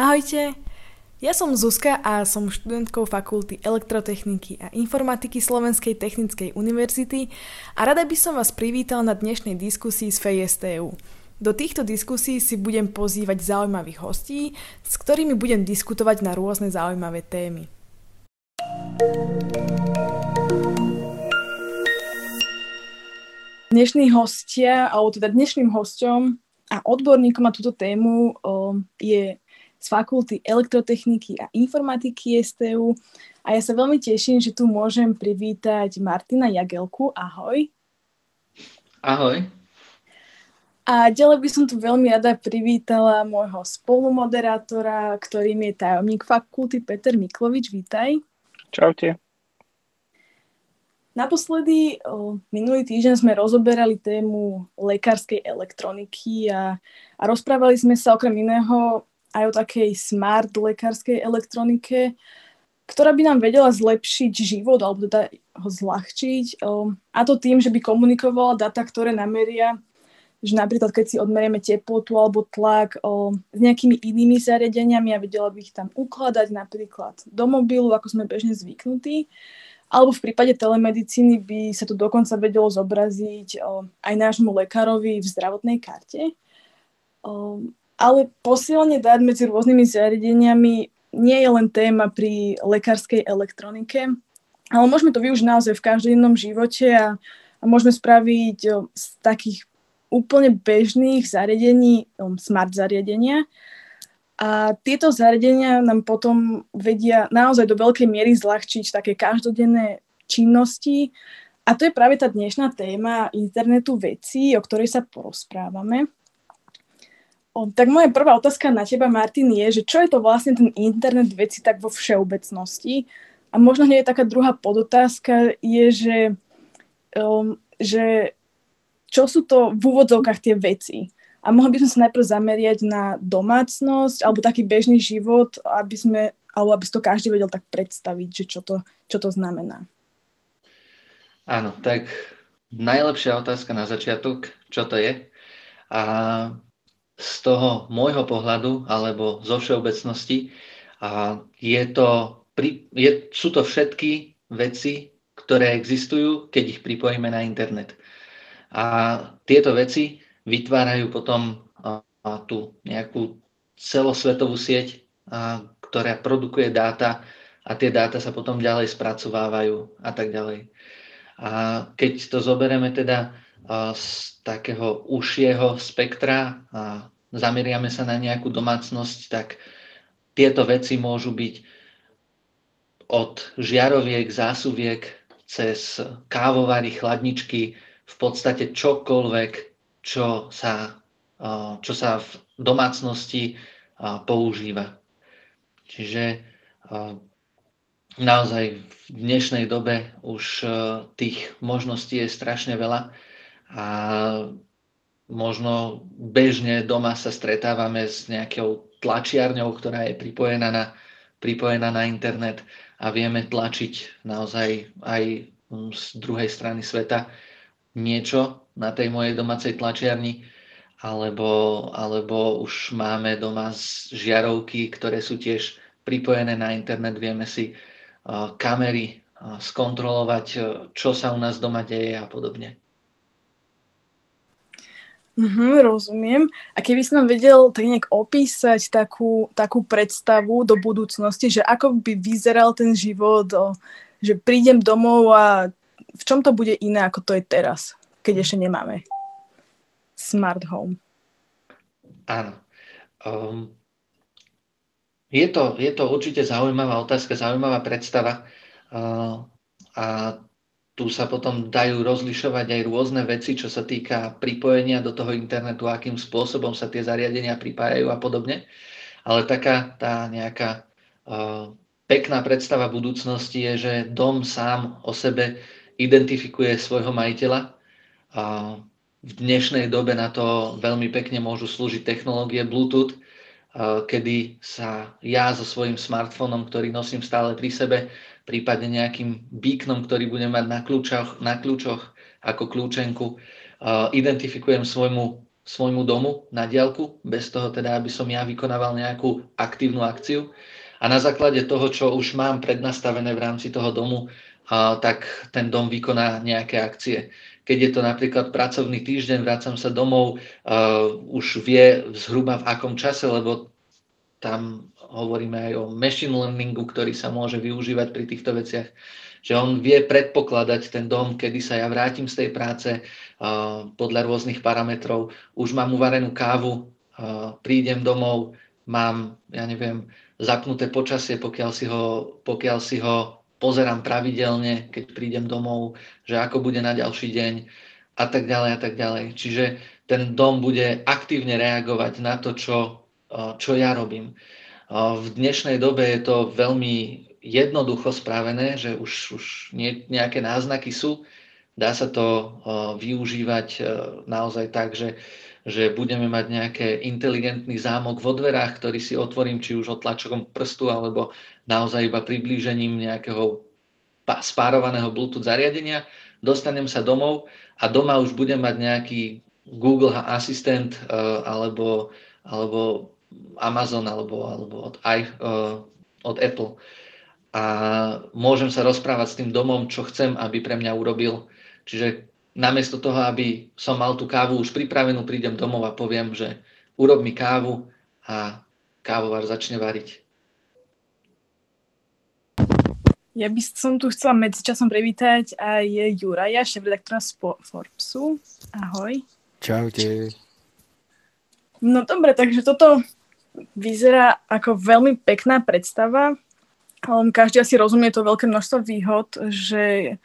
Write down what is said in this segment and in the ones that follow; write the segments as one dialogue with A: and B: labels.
A: Ahojte, ja som Zuzka a som študentkou Fakulty elektrotechniky a informatiky Slovenskej technickej univerzity a rada by som vás privítal na dnešnej diskusii z FESTU. Do týchto diskusí si budem pozývať zaujímavých hostí, s ktorými budem diskutovať na rôzne zaujímavé témy. Dnešní hostia, alebo teda dnešným hostom a odborníkom na túto tému je z Fakulty elektrotechniky a informatiky STU a ja sa veľmi teším, že tu môžem privítať Martina Jagelku. Ahoj.
B: Ahoj.
A: A ďalej by som tu veľmi rada privítala môjho spolumoderátora, ktorým je tajomník fakulty Peter Miklovič. Vítaj.
C: Čaute.
A: Naposledy minulý týždeň sme rozoberali tému lekárskej elektroniky a, a rozprávali sme sa okrem iného aj o takej smart lekárskej elektronike, ktorá by nám vedela zlepšiť život alebo teda ho zľahčiť. A to tým, že by komunikovala data, ktoré nameria, že napríklad keď si odmerieme teplotu alebo tlak o, s nejakými inými zariadeniami a vedela by ich tam ukladať napríklad do mobilu, ako sme bežne zvyknutí. Alebo v prípade telemedicíny by sa to dokonca vedelo zobraziť o, aj nášmu lekárovi v zdravotnej karte. Ale posilne dať medzi rôznymi zariadeniami nie je len téma pri lekárskej elektronike, ale môžeme to využiť naozaj v každodennom živote a, a môžeme spraviť z takých úplne bežných zariadení smart zariadenia. A tieto zariadenia nám potom vedia naozaj do veľkej miery zľahčiť také každodenné činnosti. A to je práve tá dnešná téma internetu vecí, o ktorej sa porozprávame. Tak moja prvá otázka na teba, Martin, je, že čo je to vlastne ten internet veci tak vo všeobecnosti? A možno hneď taká druhá podotázka je, že, um, že čo sú to v úvodzovkách tie veci? A mohli by sme sa najprv zameriať na domácnosť alebo taký bežný život, aby sme, alebo aby si to každý vedel tak predstaviť, že čo to, čo to znamená.
B: Áno, tak najlepšia otázka na začiatok, čo to je. A z toho môjho pohľadu alebo zo všeobecnosti a je to, je, sú to všetky veci, ktoré existujú, keď ich pripojíme na internet. A tieto veci vytvárajú potom tú nejakú celosvetovú sieť, ktorá produkuje dáta a tie dáta sa potom ďalej spracovávajú a tak ďalej. A keď to zoberieme teda z takého užšieho spektra a zameriame sa na nejakú domácnosť, tak tieto veci môžu byť od žiaroviek, zásuviek, cez kávovary, chladničky, v podstate čokoľvek, čo sa, čo sa v domácnosti používa. Čiže naozaj v dnešnej dobe už tých možností je strašne veľa a možno bežne doma sa stretávame s nejakou tlačiarňou, ktorá je pripojená na, pripojená na internet a vieme tlačiť naozaj aj z druhej strany sveta niečo na tej mojej domácej tlačiarni, alebo, alebo už máme doma žiarovky, ktoré sú tiež pripojené na internet, vieme si uh, kamery uh, skontrolovať, uh, čo sa u nás doma deje a podobne.
A: Mm-hmm, rozumiem. A keby nám vedel tak nejak opísať takú, takú predstavu do budúcnosti, že ako by vyzeral ten život, že prídem domov a v čom to bude iné, ako to je teraz, keď ešte nemáme smart home?
B: Áno. Um, je, to, je to určite zaujímavá otázka, zaujímavá predstava. Uh, a tu sa potom dajú rozlišovať aj rôzne veci, čo sa týka pripojenia do toho internetu, akým spôsobom sa tie zariadenia pripájajú a podobne. Ale taká tá nejaká uh, pekná predstava budúcnosti je, že dom sám o sebe identifikuje svojho majiteľa. A v dnešnej dobe na to veľmi pekne môžu slúžiť technológie Bluetooth, kedy sa ja so svojím smartfónom, ktorý nosím stále pri sebe, prípadne nejakým bíknom, ktorý budem mať na kľúčoch, na kľúčoch ako kľúčenku, identifikujem svojmu svojmu domu na diálku, bez toho teda, aby som ja vykonával nejakú aktívnu akciu. A na základe toho, čo už mám prednastavené v rámci toho domu, tak ten dom vykoná nejaké akcie. Keď je to napríklad pracovný týždeň, vrácam sa domov, už vie zhruba v akom čase, lebo tam hovoríme aj o machine learningu, ktorý sa môže využívať pri týchto veciach že on vie predpokladať ten dom, kedy sa ja vrátim z tej práce uh, podľa rôznych parametrov. Už mám uvarenú kávu, uh, prídem domov, mám, ja neviem, zapnuté počasie, pokiaľ si ho, pokiaľ si ho pozerám pravidelne, keď prídem domov, že ako bude na ďalší deň a tak ďalej a tak ďalej. Čiže ten dom bude aktívne reagovať na to, čo, čo ja robím. V dnešnej dobe je to veľmi jednoducho spravené, že už, už nejaké náznaky sú. Dá sa to využívať e, naozaj tak, že, že budeme mať nejaké inteligentný zámok vo dverách, ktorý si otvorím či už otlačkom prstu, alebo naozaj iba priblížením nejakého spárovaného Bluetooth zariadenia. Dostanem sa domov a doma už budem mať nejaký Google asistent e, alebo, alebo Amazon alebo, alebo od, aj, e, od Apple a môžem sa rozprávať s tým domom, čo chcem, aby pre mňa urobil. Čiže namiesto toho, aby som mal tú kávu už pripravenú, prídem domov a poviem, že urob mi kávu a kávovar začne variť.
A: Ja by som tu chcela medzičasom privítať aj Juraja, šéf-redaktora Forbesu. Ahoj.
C: Čaute.
A: No dobre, takže toto vyzerá ako veľmi pekná predstava každý asi rozumie to veľké množstvo výhod, že,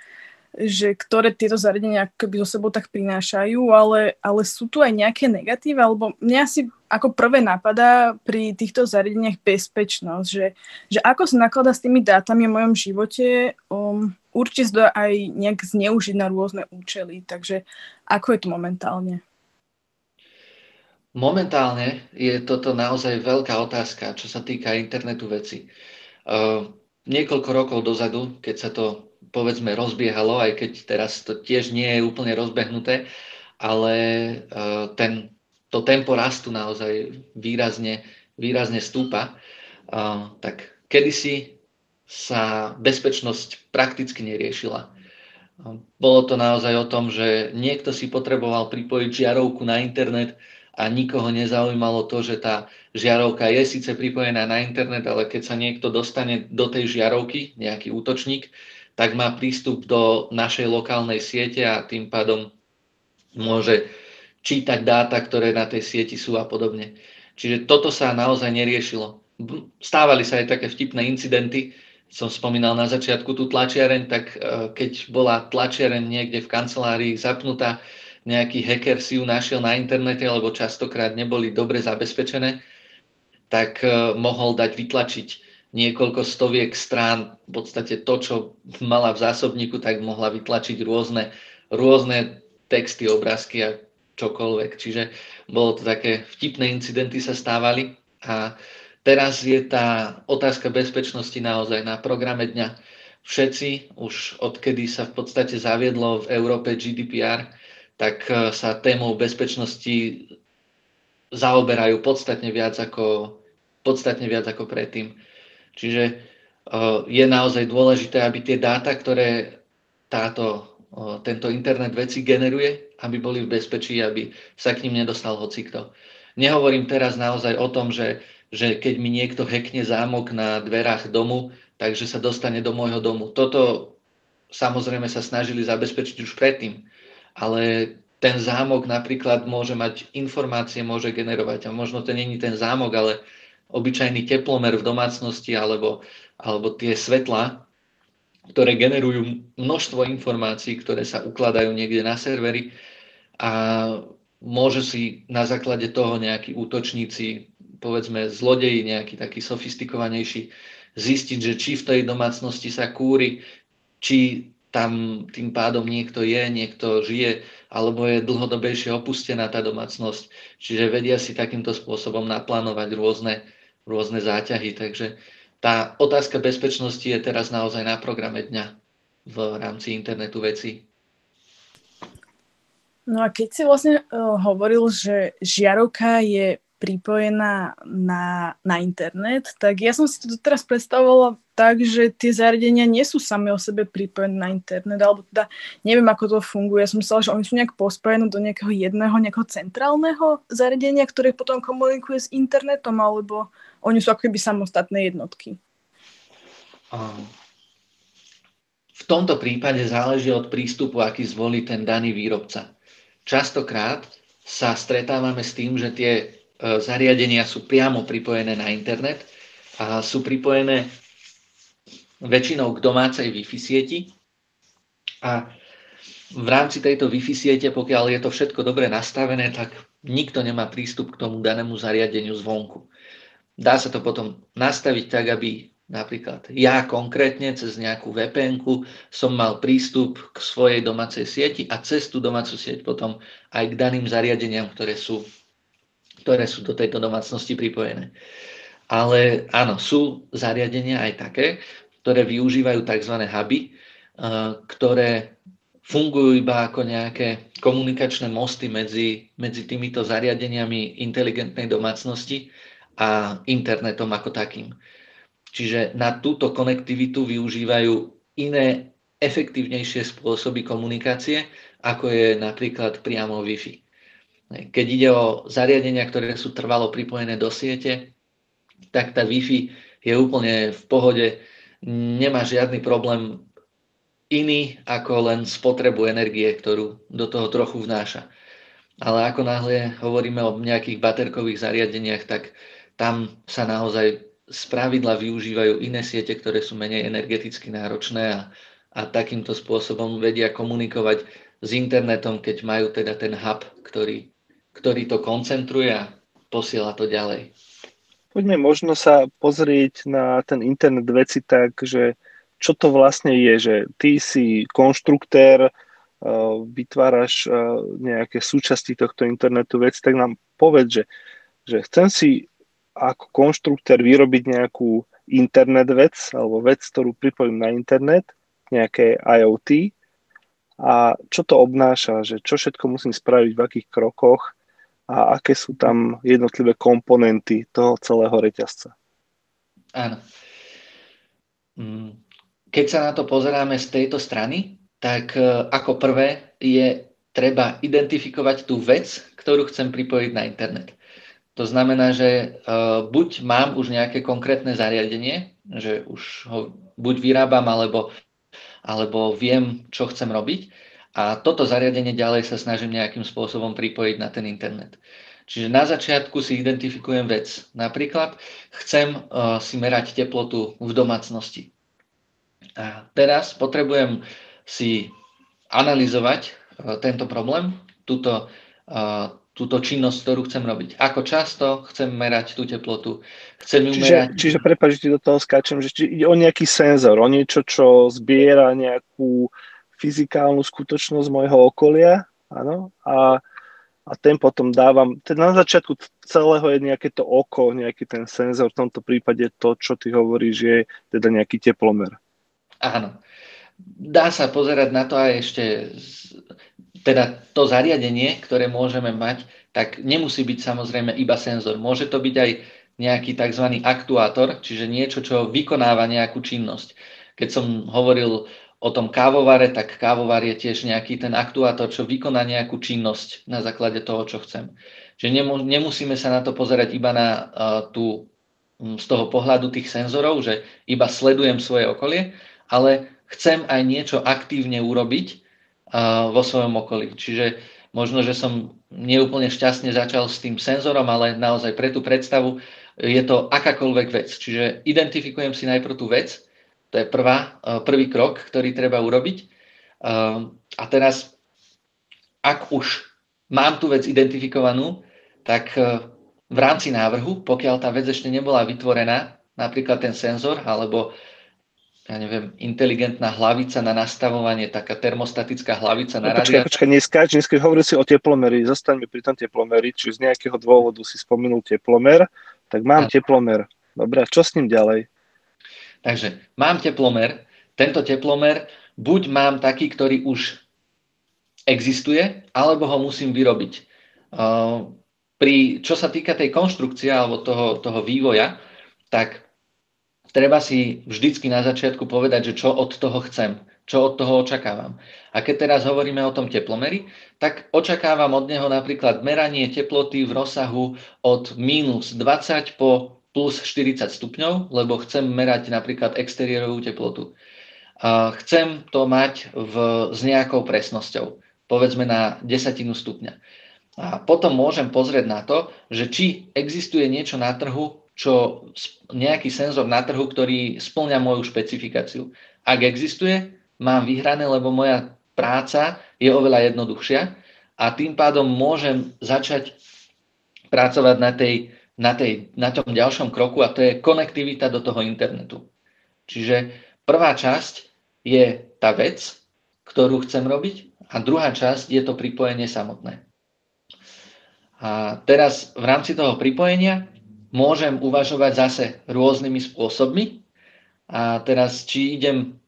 A: že ktoré tieto zariadenia akoby so sebou tak prinášajú, ale, ale sú tu aj nejaké negatíva, alebo mňa asi ako prvé napadá pri týchto zariadeniach bezpečnosť, že, že ako sa nakladá s tými dátami v mojom živote, um, určite sa aj nejak zneužiť na rôzne účely, takže ako je to momentálne?
B: Momentálne je toto naozaj veľká otázka, čo sa týka internetu veci. Uh, niekoľko rokov dozadu, keď sa to povedzme rozbiehalo, aj keď teraz to tiež nie je úplne rozbehnuté, ale uh, ten, to tempo rastu naozaj výrazne, výrazne stúpa, uh, tak kedysi sa bezpečnosť prakticky neriešila. Bolo to naozaj o tom, že niekto si potreboval pripojiť žiarovku na internet, a nikoho nezaujímalo to, že tá žiarovka je síce pripojená na internet, ale keď sa niekto dostane do tej žiarovky, nejaký útočník, tak má prístup do našej lokálnej siete a tým pádom môže čítať dáta, ktoré na tej sieti sú a podobne. Čiže toto sa naozaj neriešilo. Stávali sa aj také vtipné incidenty, som spomínal na začiatku tú tlačiareň, tak e, keď bola tlačiareň niekde v kancelárii zapnutá, nejaký hacker si ju našiel na internete, alebo častokrát neboli dobre zabezpečené, tak uh, mohol dať vytlačiť niekoľko stoviek strán, v podstate to, čo mala v zásobníku, tak mohla vytlačiť rôzne, rôzne texty, obrázky a čokoľvek. Čiže bolo to také vtipné incidenty sa stávali a teraz je tá otázka bezpečnosti naozaj na programe dňa. Všetci, už odkedy sa v podstate zaviedlo v Európe GDPR, tak e, sa témou bezpečnosti zaoberajú podstatne viac ako, podstatne viac ako predtým. Čiže e, je naozaj dôležité, aby tie dáta, ktoré táto, e, tento internet veci generuje, aby boli v bezpečí, aby sa k ním nedostal hocikto. Nehovorím teraz naozaj o tom, že, že keď mi niekto hekne zámok na dverách domu, takže sa dostane do môjho domu. Toto samozrejme sa snažili zabezpečiť už predtým ale ten zámok napríklad môže mať informácie, môže generovať. A možno to není ten zámok, ale obyčajný teplomer v domácnosti alebo, alebo tie svetla, ktoré generujú množstvo informácií, ktoré sa ukladajú niekde na servery a môže si na základe toho nejakí útočníci, povedzme zlodeji, nejaký taký sofistikovanejší, zistiť, že či v tej domácnosti sa kúri, či tam tým pádom niekto je, niekto žije, alebo je dlhodobejšie opustená tá domácnosť. Čiže vedia si takýmto spôsobom naplánovať rôzne, rôzne záťahy. Takže tá otázka bezpečnosti je teraz naozaj na programe dňa v rámci internetu vecí.
A: No a keď si vlastne uh, hovoril, že žiarovka je pripojená na, na internet, tak ja som si to teraz predstavovala tak, že tie zariadenia nie sú same o sebe pripojené na internet, alebo teda neviem, ako to funguje. Ja som myslela, že oni sú nejak pospojené do nejakého jedného, nejakého centrálneho zariadenia, ktoré potom komunikuje s internetom, alebo oni sú ako keby samostatné jednotky.
B: V tomto prípade záleží od prístupu, aký zvolí ten daný výrobca. Častokrát sa stretávame s tým, že tie E, zariadenia sú priamo pripojené na internet a sú pripojené väčšinou k domácej Wi-Fi sieti a v rámci tejto Wi-Fi siete, pokiaľ je to všetko dobre nastavené, tak nikto nemá prístup k tomu danému zariadeniu zvonku. Dá sa to potom nastaviť tak, aby napríklad ja konkrétne cez nejakú vpn som mal prístup k svojej domácej sieti a cez tú domácu sieť potom aj k daným zariadeniam, ktoré sú ktoré sú do tejto domácnosti pripojené. Ale áno, sú zariadenia aj také, ktoré využívajú tzv. huby, eh, ktoré fungujú iba ako nejaké komunikačné mosty medzi, medzi týmito zariadeniami inteligentnej domácnosti a internetom ako takým. Čiže na túto konektivitu využívajú iné efektívnejšie spôsoby komunikácie, ako je napríklad priamo Wi-Fi. Keď ide o zariadenia, ktoré sú trvalo pripojené do siete, tak tá Wi-Fi je úplne v pohode, nemá žiadny problém iný ako len spotrebu energie, ktorú do toho trochu vnáša. Ale ako náhle hovoríme o nejakých baterkových zariadeniach, tak tam sa naozaj z pravidla využívajú iné siete, ktoré sú menej energeticky náročné a, a takýmto spôsobom vedia komunikovať s internetom, keď majú teda ten hub, ktorý ktorý to koncentruje a posiela to ďalej.
C: Poďme možno sa pozrieť na ten internet veci tak, že čo to vlastne je, že ty si konštruktér, uh, vytváraš uh, nejaké súčasti tohto internetu veci, tak nám povedz, že, že chcem si ako konštruktér vyrobiť nejakú internet vec alebo vec, ktorú pripojím na internet, nejaké IoT a čo to obnáša, že čo všetko musím spraviť, v akých krokoch a aké sú tam jednotlivé komponenty toho celého reťazca.
B: Áno. Mm, keď sa na to pozeráme z tejto strany, tak e, ako prvé je treba identifikovať tú vec, ktorú chcem pripojiť na internet. To znamená, že uh, buď mám už nejaké konkrétne zariadenie, že už ho buď vyrábam, alebo, alebo viem, čo chcem robiť, a toto zariadenie ďalej sa snažím nejakým spôsobom pripojiť na ten internet. Čiže na začiatku si identifikujem vec. Napríklad chcem uh, si merať teplotu v domácnosti. A teraz potrebujem si analyzovať uh, tento problém, túto, uh, túto činnosť, ktorú chcem robiť. Ako často chcem merať tú teplotu. Chcem ju
C: čiže,
B: merať...
C: Čiže prepáč, do toho skáčem, že ide o nejaký senzor, o niečo, čo zbiera nejakú fyzikálnu skutočnosť môjho okolia, áno, a, a ten potom dávam, teda na začiatku celého je nejaké to oko, nejaký ten senzor, v tomto prípade to, čo ty hovoríš, je teda nejaký teplomer.
B: Áno. Dá sa pozerať na to aj ešte, teda to zariadenie, ktoré môžeme mať, tak nemusí byť samozrejme iba senzor. Môže to byť aj nejaký tzv. aktuátor, čiže niečo, čo vykonáva nejakú činnosť. Keď som hovoril o tom kávovare, tak kávovar je tiež nejaký ten aktuátor, čo vykoná nejakú činnosť na základe toho, čo chcem. Že nemusíme sa na to pozerať iba na uh, tú, z toho pohľadu tých senzorov, že iba sledujem svoje okolie, ale chcem aj niečo aktívne urobiť uh, vo svojom okolí. Čiže možno, že som neúplne šťastne začal s tým senzorom, ale naozaj pre tú predstavu je to akákoľvek vec. Čiže identifikujem si najprv tú vec, to je prvá, e, prvý krok, ktorý treba urobiť. E, a teraz, ak už mám tú vec identifikovanú, tak e, v rámci návrhu, pokiaľ tá vec ešte nebola vytvorená, napríklad ten senzor alebo ja neviem, inteligentná hlavica na nastavovanie, taká termostatická hlavica na no,
C: počkaj, počkaj, neskáč, dneska hovoril si o teplomeri, zostaňme pri tom teplomeri, či z nejakého dôvodu si spomenul teplomer, tak mám a... teplomer. Dobre, a čo s ním ďalej?
B: Takže mám teplomer, tento teplomer buď mám taký, ktorý už existuje, alebo ho musím vyrobiť. Pri, čo sa týka tej konštrukcie alebo toho, toho vývoja, tak treba si vždycky na začiatku povedať, že čo od toho chcem, čo od toho očakávam. A keď teraz hovoríme o tom teplomeri, tak očakávam od neho napríklad meranie teploty v rozsahu od minus 20 po plus 40 stupňov, lebo chcem merať napríklad exteriérovú teplotu. Chcem to mať v, s nejakou presnosťou, povedzme na desatinu stupňa. A potom môžem pozrieť na to, že či existuje niečo na trhu, čo nejaký senzor na trhu, ktorý splňa moju špecifikáciu. Ak existuje, mám vyhrané, lebo moja práca je oveľa jednoduchšia a tým pádom môžem začať pracovať na, tej, na, tej, na tom ďalšom kroku a to je konektivita do toho internetu. Čiže prvá časť je tá vec, ktorú chcem robiť a druhá časť je to pripojenie samotné. A teraz v rámci toho pripojenia môžem uvažovať zase rôznymi spôsobmi. A teraz, či idem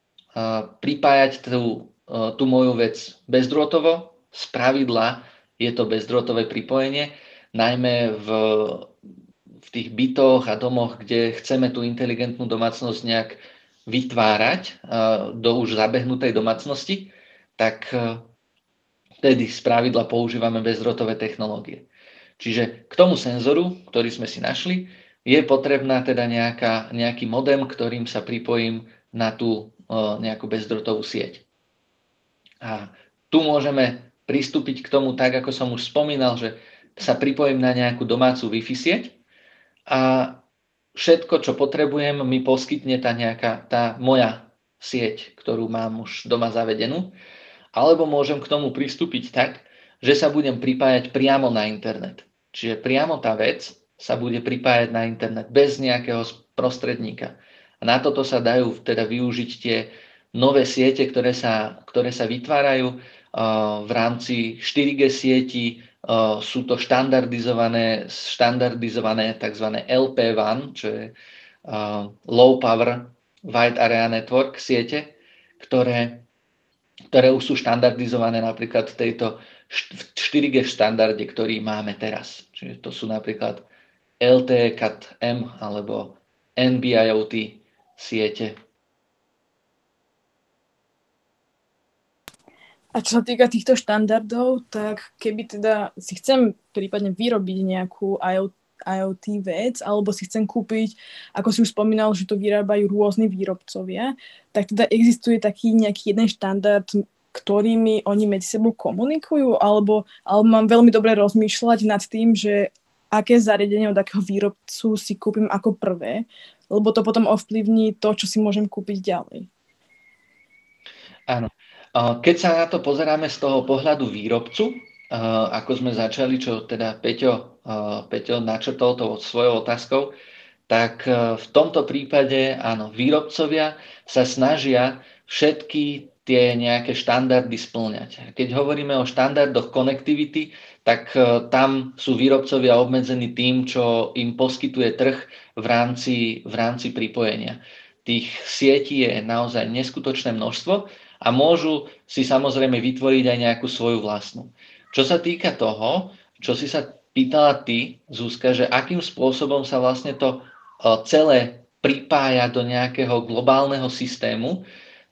B: pripájať tú tú moju vec bezdrôtovo. Z pravidla je to bezdrôtové pripojenie, najmä v, v tých bytoch a domoch, kde chceme tú inteligentnú domácnosť nejak vytvárať do už zabehnutej domácnosti, tak vtedy z pravidla používame bezdrôtové technológie. Čiže k tomu senzoru, ktorý sme si našli, je potrebná teda nejaká, nejaký modem, ktorým sa pripojím na tú nejakú bezdrotovú sieť. A tu môžeme pristúpiť k tomu tak, ako som už spomínal, že sa pripojím na nejakú domácu Wi-Fi sieť a všetko, čo potrebujem, mi poskytne tá nejaká tá moja sieť, ktorú mám už doma zavedenú. Alebo môžem k tomu pristúpiť tak, že sa budem pripájať priamo na internet. Čiže priamo tá vec sa bude pripájať na internet bez nejakého prostredníka. A na toto sa dajú teda využiť tie nové siete, ktoré sa, ktoré sa vytvárajú v rámci 4G sieti, sú to štandardizované, štandardizované tzv. LP1, čo je Low Power Wide Area Network siete, ktoré, ktoré už sú štandardizované napríklad v tejto 4G štandarde, ktorý máme teraz. Čiže to sú napríklad LTE Cat M alebo NB-IoT siete.
A: A čo sa týka týchto štandardov, tak keby teda si chcem prípadne vyrobiť nejakú IoT, IoT vec, alebo si chcem kúpiť, ako si už spomínal, že to vyrábajú rôzni výrobcovia, tak teda existuje taký nejaký jeden štandard, ktorými oni medzi sebou komunikujú, alebo, alebo mám veľmi dobre rozmýšľať nad tým, že aké zariadenie od akého výrobcu si kúpim ako prvé, lebo to potom ovplyvní to, čo si môžem kúpiť ďalej.
B: Áno. Keď sa na to pozeráme z toho pohľadu výrobcu, ako sme začali, čo teda Peťo, Peťo načrtol to svojou otázkou, tak v tomto prípade áno, výrobcovia sa snažia všetky tie nejaké štandardy splňať. Keď hovoríme o štandardoch konektivity, tak tam sú výrobcovia obmedzení tým, čo im poskytuje trh v rámci, v rámci pripojenia. Tých sietí je naozaj neskutočné množstvo a môžu si samozrejme vytvoriť aj nejakú svoju vlastnú. Čo sa týka toho, čo si sa pýtala ty, Zuzka, že akým spôsobom sa vlastne to e, celé pripája do nejakého globálneho systému,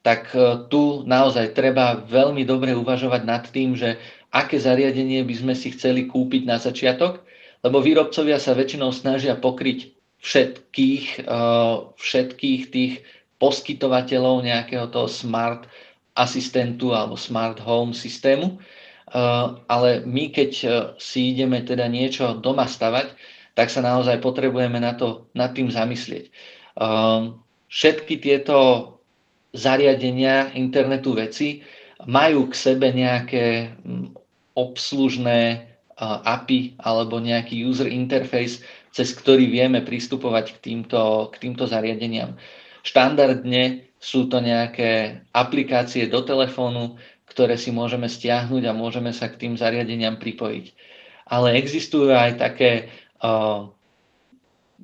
B: tak e, tu naozaj treba veľmi dobre uvažovať nad tým, že aké zariadenie by sme si chceli kúpiť na začiatok, lebo výrobcovia sa väčšinou snažia pokryť všetkých, e, všetkých tých poskytovateľov nejakého toho smart asistentu alebo smart home systému, eh, ale my keď eh, si ideme teda niečo doma stavať, tak sa naozaj potrebujeme na to, nad tým zamyslieť. Eh, všetky tieto zariadenia internetu veci majú k sebe nejaké hm, obslužné API alebo nejaký user interface, cez ktorý vieme pristupovať k týmto, k týmto zariadeniam. Štandardne sú to nejaké aplikácie do telefónu, ktoré si môžeme stiahnuť a môžeme sa k tým zariadeniam pripojiť. Ale existujú aj také uh,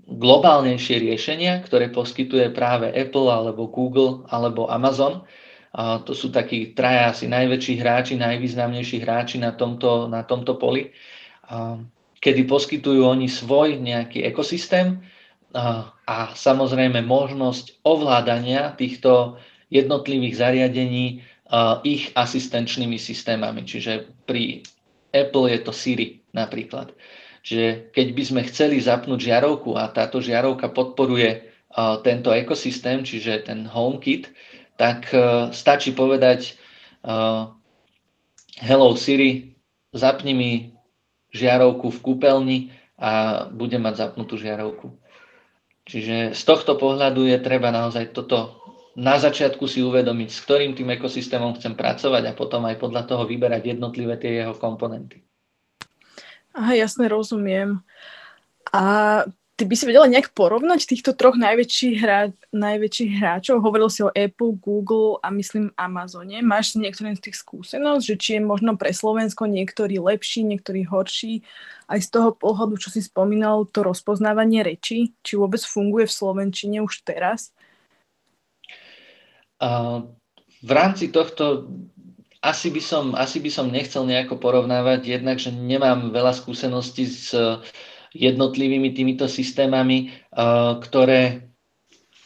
B: globálnejšie riešenia, ktoré poskytuje práve Apple alebo Google alebo Amazon. to sú takí traja asi najväčší hráči, najvýznamnejší hráči na tomto, na tomto poli, kedy poskytujú oni svoj nejaký ekosystém a samozrejme možnosť ovládania týchto jednotlivých zariadení ich asistenčnými systémami. Čiže pri Apple je to Siri napríklad. Čiže keď by sme chceli zapnúť žiarovku a táto žiarovka podporuje tento ekosystém, čiže ten HomeKit, tak uh, stačí povedať uh, Hello Siri, zapni mi žiarovku v kúpeľni a bude mať zapnutú žiarovku. Čiže z tohto pohľadu je treba naozaj toto na začiatku si uvedomiť, s ktorým tým ekosystémom chcem pracovať a potom aj podľa toho vyberať jednotlivé tie jeho komponenty.
A: Aha, jasne, rozumiem. A ty by si vedela nejak porovnať týchto troch najväčších, hra, najväčších hráčov? Hovoril si o Apple, Google a myslím Amazone. Máš niektoré z tých skúsenosť, že či je možno pre Slovensko niektorý lepší, niektorý horší? Aj z toho pohľadu, čo si spomínal, to rozpoznávanie reči, či vôbec funguje v Slovenčine už teraz?
B: Uh, v rámci tohto asi by, som, asi by som nechcel nejako porovnávať, jednak, že nemám veľa skúseností s jednotlivými týmito systémami, uh, ktoré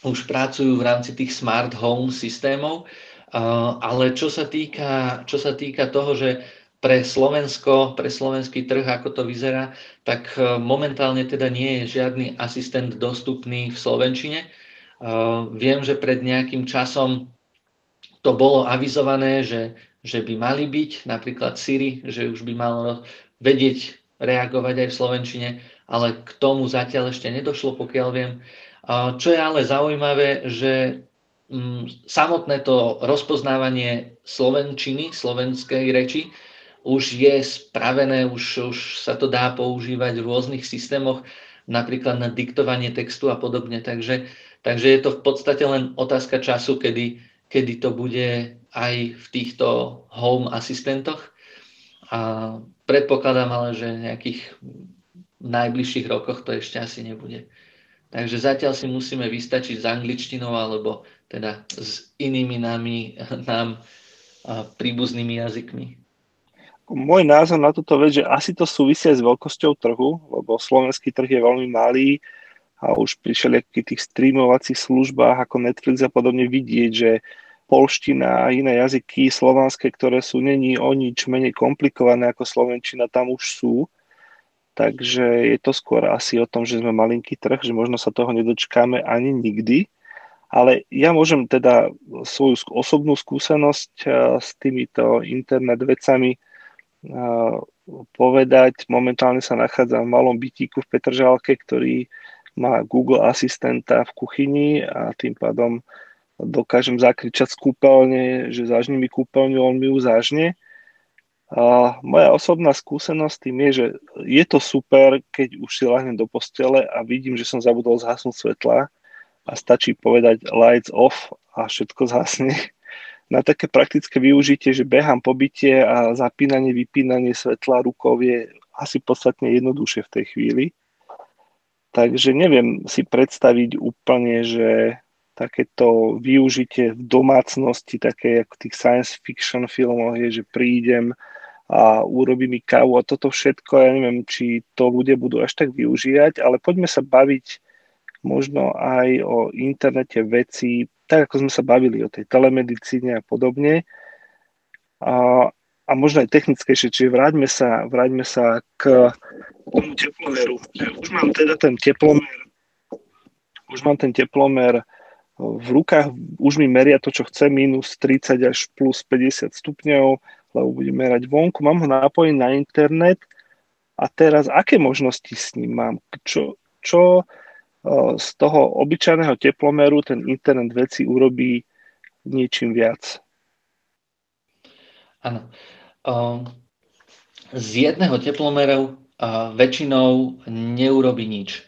B: už pracujú v rámci tých smart home systémov, uh, ale čo sa, týka, čo sa týka toho, že pre Slovensko, pre slovenský trh, ako to vyzerá, tak momentálne teda nie je žiadny asistent dostupný v Slovenčine. Viem, že pred nejakým časom to bolo avizované, že, že by mali byť, napríklad Siri, že už by malo vedieť reagovať aj v Slovenčine, ale k tomu zatiaľ ešte nedošlo, pokiaľ viem. Čo je ale zaujímavé, že mm, samotné to rozpoznávanie slovenčiny, slovenskej reči, už je spravené, už, už sa to dá používať v rôznych systémoch, napríklad na diktovanie textu a podobne. Takže Takže je to v podstate len otázka času, kedy, kedy to bude aj v týchto home asistentoch. A predpokladám ale, že nejakých najbližších rokoch to ešte asi nebude. Takže zatiaľ si musíme vystačiť s angličtinou alebo teda s inými nami, nám príbuznými jazykmi.
C: Môj názor na túto vec, že asi to súvisia s veľkosťou trhu, lebo slovenský trh je veľmi malý, a už pri všelijakých tých streamovacích službách ako Netflix a podobne vidieť, že polština a iné jazyky slovanské, ktoré sú není o nič menej komplikované ako slovenčina, tam už sú. Takže je to skôr asi o tom, že sme malinký trh, že možno sa toho nedočkáme ani nikdy. Ale ja môžem teda svoju osobnú skúsenosť eh, s týmito internet vecami povedať. Momentálne sa nachádzam v malom bytíku v Petržálke, ktorý má Google asistenta v kuchyni a tým pádom dokážem zakričať z kúpeľne, že zažni mi kúpeľňu, on mi ju zažne. A moja osobná skúsenosť tým je, že je to super, keď už si lahnem do postele a vidím, že som zabudol zhasnúť svetla a stačí povedať lights off a všetko zhasne. Na také praktické využitie, že behám po byte a zapínanie, vypínanie svetla rukou je asi podstatne jednoduchšie v tej chvíli. Takže neviem si predstaviť úplne, že takéto využitie v domácnosti, také ako tých science fiction filmoch je, že prídem a urobí mi kávu a toto všetko, ja neviem, či to ľudia budú až tak využívať, ale poďme sa baviť možno aj o internete veci, tak ako sme sa bavili o tej telemedicíne a podobne. A, a možno aj technickejšie, čiže vráťme sa, vráťme sa k tomu teplomeru. Už mám teda ten teplomer, už mám ten teplomer v rukách, už mi meria to, čo chce, minus 30 až plus 50 stupňov, lebo budem merať vonku, mám ho napojený na internet a teraz aké možnosti s ním mám? Čo, čo z toho obyčajného teplomeru ten internet veci urobí niečím viac?
B: Áno. Z jedného teplomeru väčšinou neurobi nič.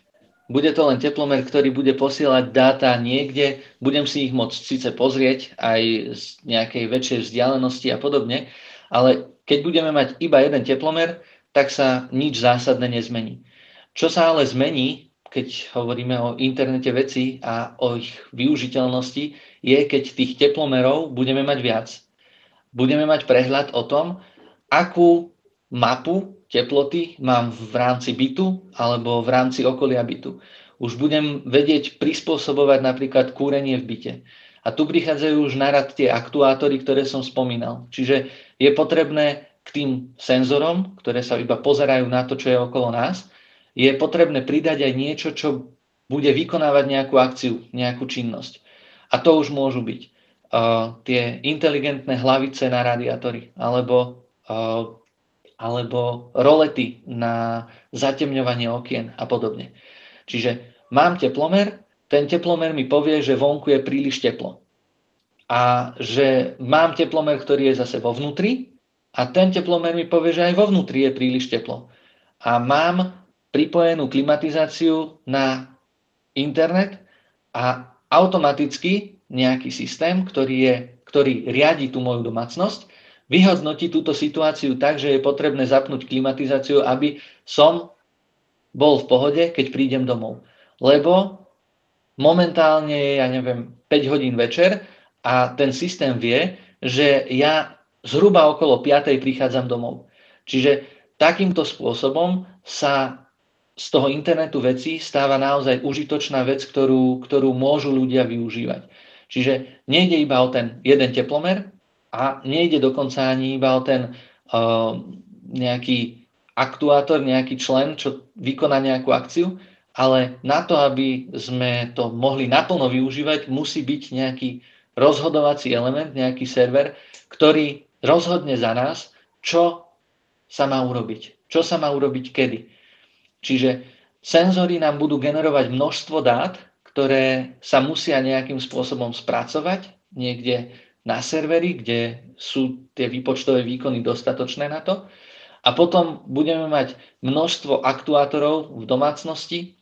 B: Bude to len teplomer, ktorý bude posielať dáta niekde, budem si ich môcť síce pozrieť aj z nejakej väčšej vzdialenosti a podobne, ale keď budeme mať iba jeden teplomer, tak sa nič zásadné nezmení. Čo sa ale zmení, keď hovoríme o internete veci a o ich využiteľnosti, je, keď tých teplomerov budeme mať viac. Budeme mať prehľad o tom, akú mapu teploty mám v rámci bytu alebo v rámci okolia bytu. Už budem vedieť prispôsobovať napríklad kúrenie v byte. A tu prichádzajú už na rad tie aktuátory, ktoré som spomínal. Čiže je potrebné k tým senzorom, ktoré sa iba pozerajú na to, čo je okolo nás, je potrebné pridať aj niečo, čo bude vykonávať nejakú akciu, nejakú činnosť. A to už môžu byť uh, tie inteligentné hlavice na radiátory, alebo, uh, alebo rolety na zatemňovanie okien a podobne. Čiže mám teplomer, ten teplomer mi povie, že vonku je príliš teplo. A že mám teplomer, ktorý je zase vo vnútri a ten teplomer mi povie, že aj vo vnútri je príliš teplo. A mám pripojenú klimatizáciu na internet a automaticky nejaký systém, ktorý, je, ktorý riadi tú moju domácnosť, vyhodnotí túto situáciu tak, že je potrebné zapnúť klimatizáciu, aby som bol v pohode, keď prídem domov. Lebo momentálne je, ja neviem, 5 hodín večer a ten systém vie, že ja zhruba okolo 5. prichádzam domov. Čiže takýmto spôsobom sa z toho internetu vecí stáva naozaj užitočná vec, ktorú, ktorú môžu ľudia využívať. Čiže nejde iba o ten jeden teplomer a nejde dokonca ani iba o ten uh, nejaký aktuátor, nejaký člen, čo vykoná nejakú akciu, ale na to, aby sme to mohli naplno využívať, musí byť nejaký rozhodovací element, nejaký server, ktorý rozhodne za nás, čo sa má urobiť. Čo sa má urobiť kedy. Čiže senzory nám budú generovať množstvo dát, ktoré sa musia nejakým spôsobom spracovať niekde na serveri, kde sú tie výpočtové výkony dostatočné na to. A potom budeme mať množstvo aktuátorov v domácnosti,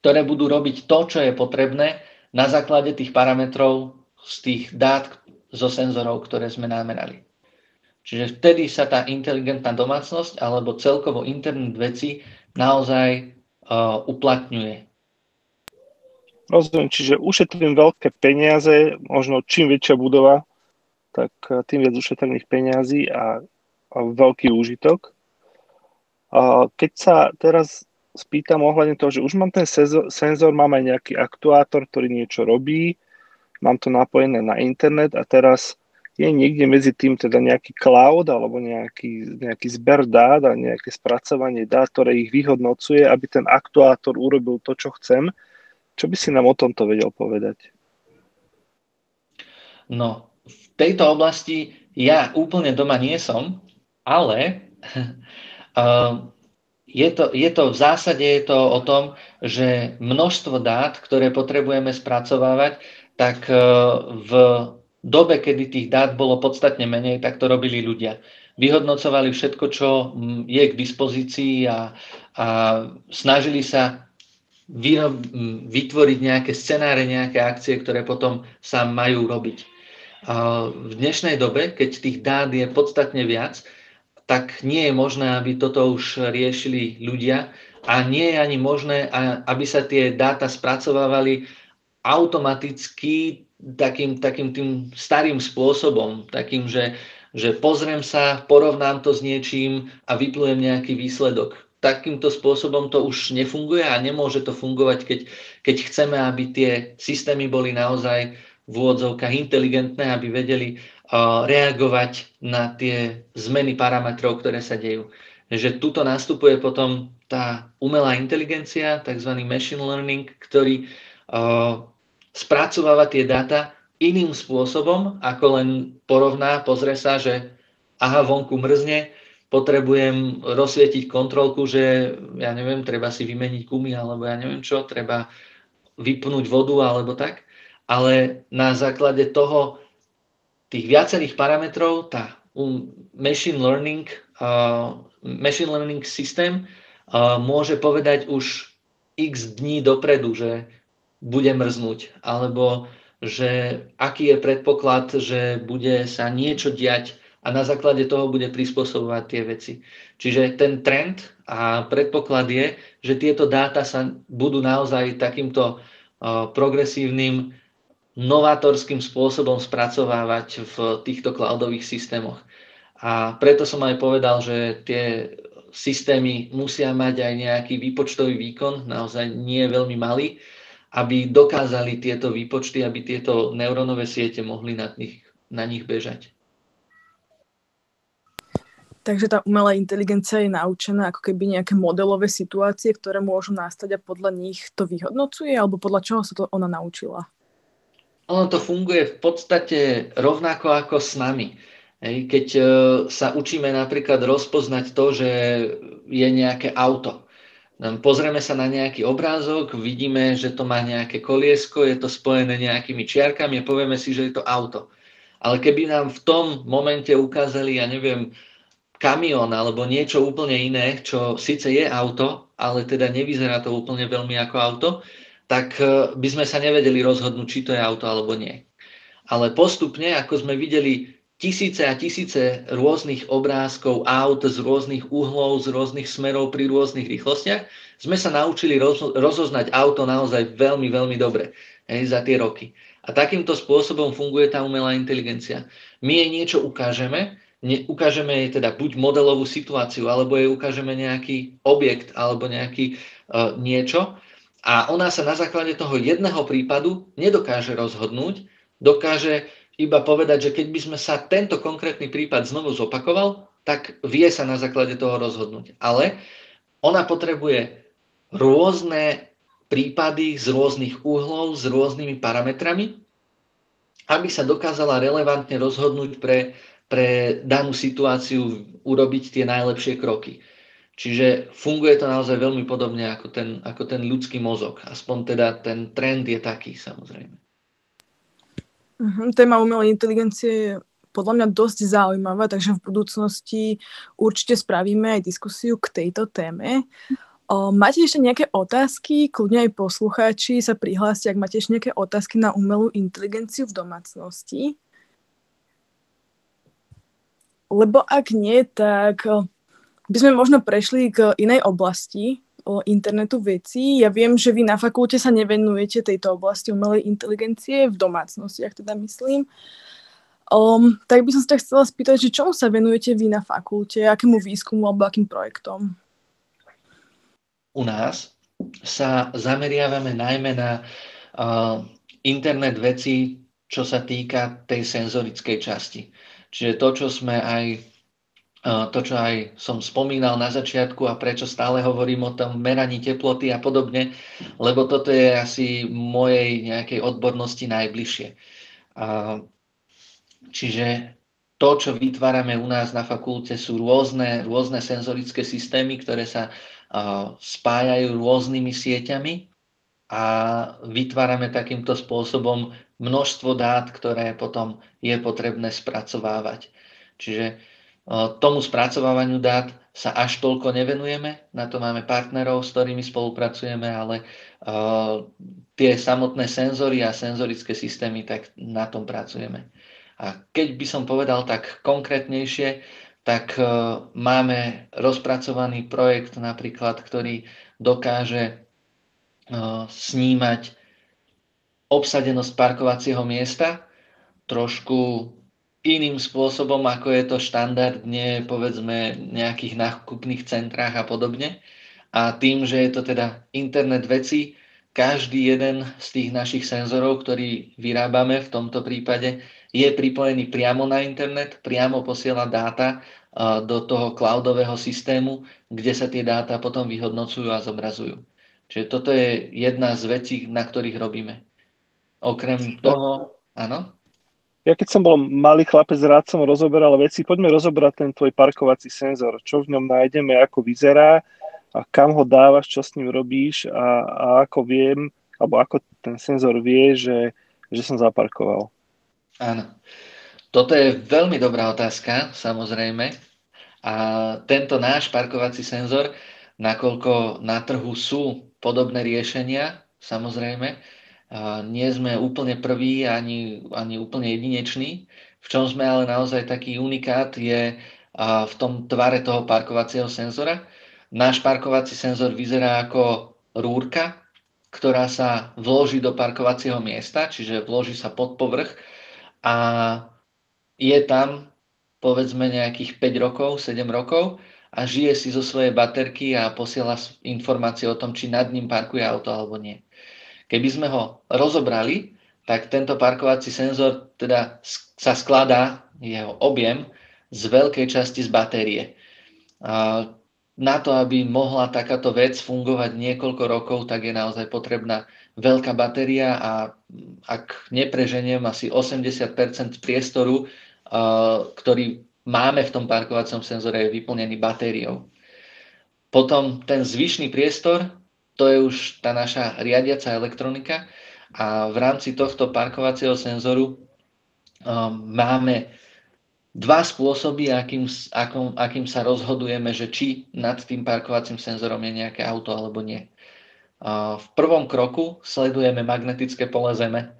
B: ktoré budú robiť to, čo je potrebné na základe tých parametrov z tých dát zo senzorov, ktoré sme namerali. Čiže vtedy sa tá inteligentná domácnosť alebo celkovo internet veci naozaj uh, uplatňuje.
C: Rozumiem, čiže ušetrím veľké peniaze, možno čím väčšia budova, tak uh, tým viac ušetrených peniazí a, a veľký úžitok. A keď sa teraz spýtam ohľadne toho, že už mám ten senzor, senzor, mám aj nejaký aktuátor, ktorý niečo robí, mám to napojené na internet a teraz je niekde medzi tým teda nejaký cloud alebo nejaký, nejaký zber dát a nejaké spracovanie dát, ktoré ich vyhodnocuje, aby ten aktuátor urobil to, čo chcem. Čo by si nám o tomto vedel povedať?
B: No, v tejto oblasti ja úplne doma nie som, ale uh, je, to, je to v zásade je to o tom, že množstvo dát, ktoré potrebujeme spracovávať, tak uh, v dobe, kedy tých dát bolo podstatne menej, tak to robili ľudia. Vyhodnocovali všetko, čo mm, je k dispozícii a, a snažili sa vyrob, mm, vytvoriť nejaké scenáre, nejaké akcie, ktoré potom sa majú robiť. A v dnešnej dobe, keď tých dát je podstatne viac, tak nie je možné, aby toto už riešili ľudia a nie je ani možné, aby sa tie dáta spracovávali automaticky takým, takým tým starým spôsobom, takým, že, že pozriem sa, porovnám to s niečím a vyplujem nejaký výsledok. Takýmto spôsobom to už nefunguje a nemôže to fungovať, keď, keď chceme, aby tie systémy boli naozaj v úvodzovkách inteligentné, aby vedeli uh, reagovať na tie zmeny parametrov, ktoré sa dejú. Že tuto nastupuje potom tá umelá inteligencia, tzv. machine learning, ktorý uh, spracováva tie dáta iným spôsobom, ako len porovná, pozrie sa, že aha, vonku mrzne, potrebujem rozsvietiť kontrolku, že ja neviem, treba si vymeniť gumy, alebo ja neviem čo, treba vypnúť vodu, alebo tak. Ale na základe toho, tých viacerých parametrov, tá machine learning, uh, machine learning systém uh, môže povedať už x dní dopredu, že bude mrznúť, alebo že aký je predpoklad, že bude sa niečo diať a na základe toho bude prispôsobovať tie veci. Čiže ten trend A predpoklad je, že tieto dáta sa budú naozaj takýmto progresívnym, novátorským spôsobom spracovávať v týchto cloudových systémoch. A preto som aj povedal, že tie systémy musia mať aj nejaký výpočtový výkon, naozaj nie veľmi malý, aby dokázali tieto výpočty, aby tieto neurónové siete mohli na nich, na nich bežať.
A: Takže tá umelá inteligencia je naučená ako keby nejaké modelové situácie, ktoré môžu nastať a podľa nich to vyhodnocuje, alebo podľa čoho sa to ona naučila?
B: Ono to funguje v podstate rovnako ako s nami. Keď e, sa učíme napríklad rozpoznať to, že je nejaké auto. Pozrieme sa na nejaký obrázok, vidíme, že to má nejaké koliesko, je to spojené nejakými čiarkami a povieme si, že je to auto. Ale keby nám v tom momente ukázali, ja neviem, kamión alebo niečo úplne iné, čo síce je auto, ale teda nevyzerá to úplne veľmi ako auto, tak e, by sme sa nevedeli rozhodnúť, či to je auto alebo nie. Ale postupne, ako sme videli tisíce a tisíce rôznych obrázkov aut z rôznych uhlov, z rôznych smerov pri rôznych rýchlostiach, sme sa naučili rozoznať auto naozaj veľmi, veľmi dobre hej, za tie roky. A takýmto spôsobom funguje tá umelá inteligencia. My jej niečo ukážeme, ne, ukážeme jej teda buď modelovú situáciu, alebo jej ukážeme nejaký objekt, alebo nejaký uh, niečo a ona sa na základe toho jedného prípadu nedokáže rozhodnúť, dokáže iba povedať, že keď by sme sa tento konkrétny prípad znovu zopakoval, tak vie sa na základe toho rozhodnúť. Ale ona potrebuje rôzne prípady z rôznych uhlov, s rôznymi parametrami, aby sa dokázala relevantne rozhodnúť pre, pre danú situáciu urobiť tie najlepšie kroky. Čiže funguje to naozaj veľmi podobne ako ten, ako ten ľudský mozog. Aspoň teda ten trend je taký, samozrejme.
A: Uh-huh. Téma umelej inteligencie je podľa mňa dosť zaujímavá, takže v budúcnosti určite spravíme aj diskusiu k tejto téme. O, máte ešte nejaké otázky? Kľudne aj poslucháči sa prihláste, ak máte ešte nejaké otázky na umelú inteligenciu v domácnosti. Lebo ak nie, tak by sme možno prešli k inej oblasti, internetu vecí. Ja viem, že vy na fakulte sa nevenujete tejto oblasti umelej inteligencie v domácnostiach, teda myslím. Um, tak by som sa chcela spýtať, že čomu sa venujete vy na fakulte, akému výskumu alebo akým projektom?
B: U nás sa zameriavame najmä na uh, internet veci, čo sa týka tej senzorickej časti. Čiže to, čo sme aj to, čo aj som spomínal na začiatku a prečo stále hovorím o tom meraní teploty a podobne, lebo toto je asi mojej nejakej odbornosti najbližšie. Čiže to, čo vytvárame u nás na fakulte, sú rôzne, rôzne senzorické systémy, ktoré sa spájajú rôznymi sieťami a vytvárame takýmto spôsobom množstvo dát, ktoré potom je potrebné spracovávať. Čiže Tomu spracovávaniu dát sa až toľko nevenujeme, na to máme partnerov, s ktorými spolupracujeme, ale tie samotné senzory a senzorické systémy, tak na tom pracujeme. A keď by som povedal tak konkrétnejšie, tak máme rozpracovaný projekt napríklad, ktorý dokáže snímať obsadenosť parkovacieho miesta trošku iným spôsobom, ako je to štandardne, povedzme, nejakých nákupných centrách a podobne. A tým, že je to teda internet veci, každý jeden z tých našich senzorov, ktorý vyrábame v tomto prípade, je pripojený priamo na internet, priamo posiela dáta do toho cloudového systému, kde sa tie dáta potom vyhodnocujú a zobrazujú. Čiže toto je jedna z vecí, na ktorých robíme. Okrem toho, áno?
C: Ja keď som bol malý chlapec, rád som rozoberal veci. Poďme rozobrať ten tvoj parkovací senzor. Čo v ňom nájdeme, ako vyzerá a kam ho dávaš, čo s ním robíš a, a ako viem, alebo ako ten senzor vie, že, že som zaparkoval.
B: Áno. Toto je veľmi dobrá otázka, samozrejme. A tento náš parkovací senzor, nakoľko na trhu sú podobné riešenia, samozrejme, nie sme úplne prví ani, ani úplne jedineční. V čom sme ale naozaj taký unikát je v tom tvare toho parkovacieho senzora. Náš parkovací senzor vyzerá ako rúrka, ktorá sa vloží do parkovacieho miesta, čiže vloží sa pod povrch a je tam povedzme nejakých 5 rokov, 7 rokov a žije si zo svojej baterky a posiela informácie o tom, či nad ním parkuje auto alebo nie. Keby sme ho rozobrali, tak tento parkovací senzor teda sa skladá, jeho objem, z veľkej časti z batérie. Na to, aby mohla takáto vec fungovať niekoľko rokov, tak je naozaj potrebná veľká batéria a ak nepreženiem asi 80% priestoru, ktorý máme v tom parkovacom senzore, je vyplnený batériou. Potom ten zvyšný priestor, to je už tá naša riadiaca elektronika a v rámci tohto parkovacieho senzoru um, máme dva spôsoby, akým, akým, akým sa rozhodujeme, že či nad tým parkovacím senzorom je nejaké auto alebo nie. V prvom kroku sledujeme magnetické pole Zeme,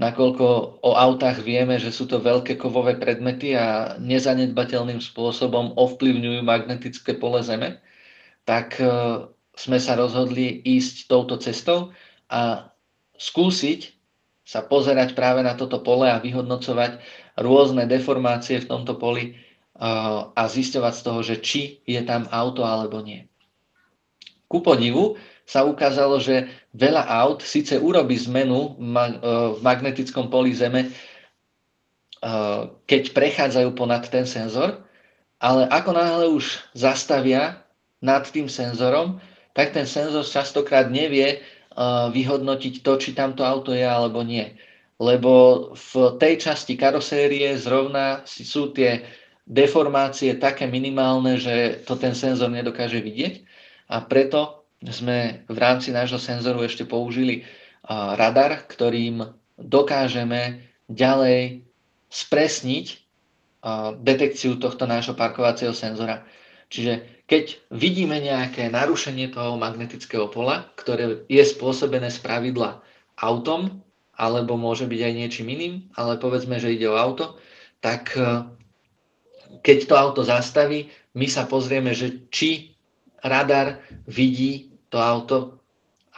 B: nakoľko o autách vieme, že sú to veľké kovové predmety a nezanedbateľným spôsobom ovplyvňujú magnetické pole Zeme, tak e, sme sa rozhodli ísť touto cestou a skúsiť sa pozerať práve na toto pole a vyhodnocovať rôzne deformácie v tomto poli a zisťovať z toho, že či je tam auto alebo nie. Ku podivu sa ukázalo, že veľa aut síce urobí zmenu v magnetickom poli Zeme, keď prechádzajú ponad ten senzor, ale ako náhle už zastavia nad tým senzorom, tak ten senzor častokrát nevie vyhodnotiť to, či tamto auto je alebo nie lebo v tej časti karosérie zrovna sú tie deformácie také minimálne, že to ten senzor nedokáže vidieť a preto sme v rámci nášho senzoru ešte použili radar, ktorým dokážeme ďalej spresniť detekciu tohto nášho parkovacieho senzora. Čiže keď vidíme nejaké narušenie toho magnetického pola, ktoré je spôsobené z pravidla autom, alebo môže byť aj niečím iným, ale povedzme, že ide o auto, tak e, keď to auto zastaví, my sa pozrieme, že či radar vidí to auto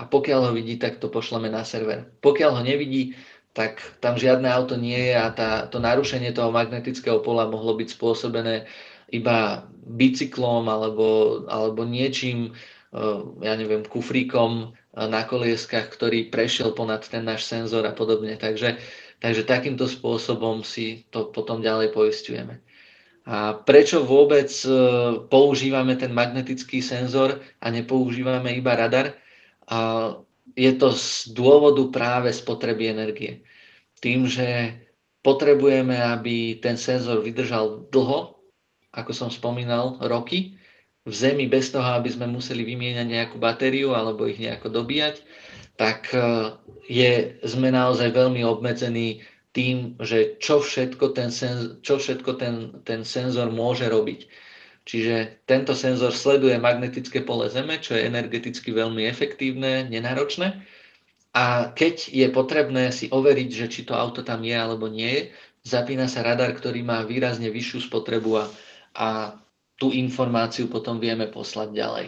B: a pokiaľ ho vidí, tak to pošleme na server. Pokiaľ ho nevidí, tak tam žiadne auto nie je a tá, to narušenie toho magnetického pola mohlo byť spôsobené iba bicyklom alebo, alebo niečím, e, ja neviem, kufríkom na kolieskach, ktorý prešiel ponad ten náš senzor a podobne. Takže, takže takýmto spôsobom si to potom ďalej poistujeme. A prečo vôbec e, používame ten magnetický senzor a nepoužívame iba radar? A je to z dôvodu práve spotreby energie. Tým, že potrebujeme, aby ten senzor vydržal dlho, ako som spomínal, roky, v Zemi bez toho, aby sme museli vymieňať nejakú batériu alebo ich nejako dobíjať, tak e, je, sme naozaj veľmi obmedzení tým, že čo všetko ten, senz, čo všetko ten, ten senzor môže robiť. Čiže tento senzor sleduje magnetické pole Zeme, čo je energeticky veľmi efektívne, nenáročné. A keď je potrebné si overiť, že či to auto tam je alebo nie je, zapína sa radar, ktorý má výrazne vyššiu spotrebu a, a tú informáciu potom vieme poslať ďalej.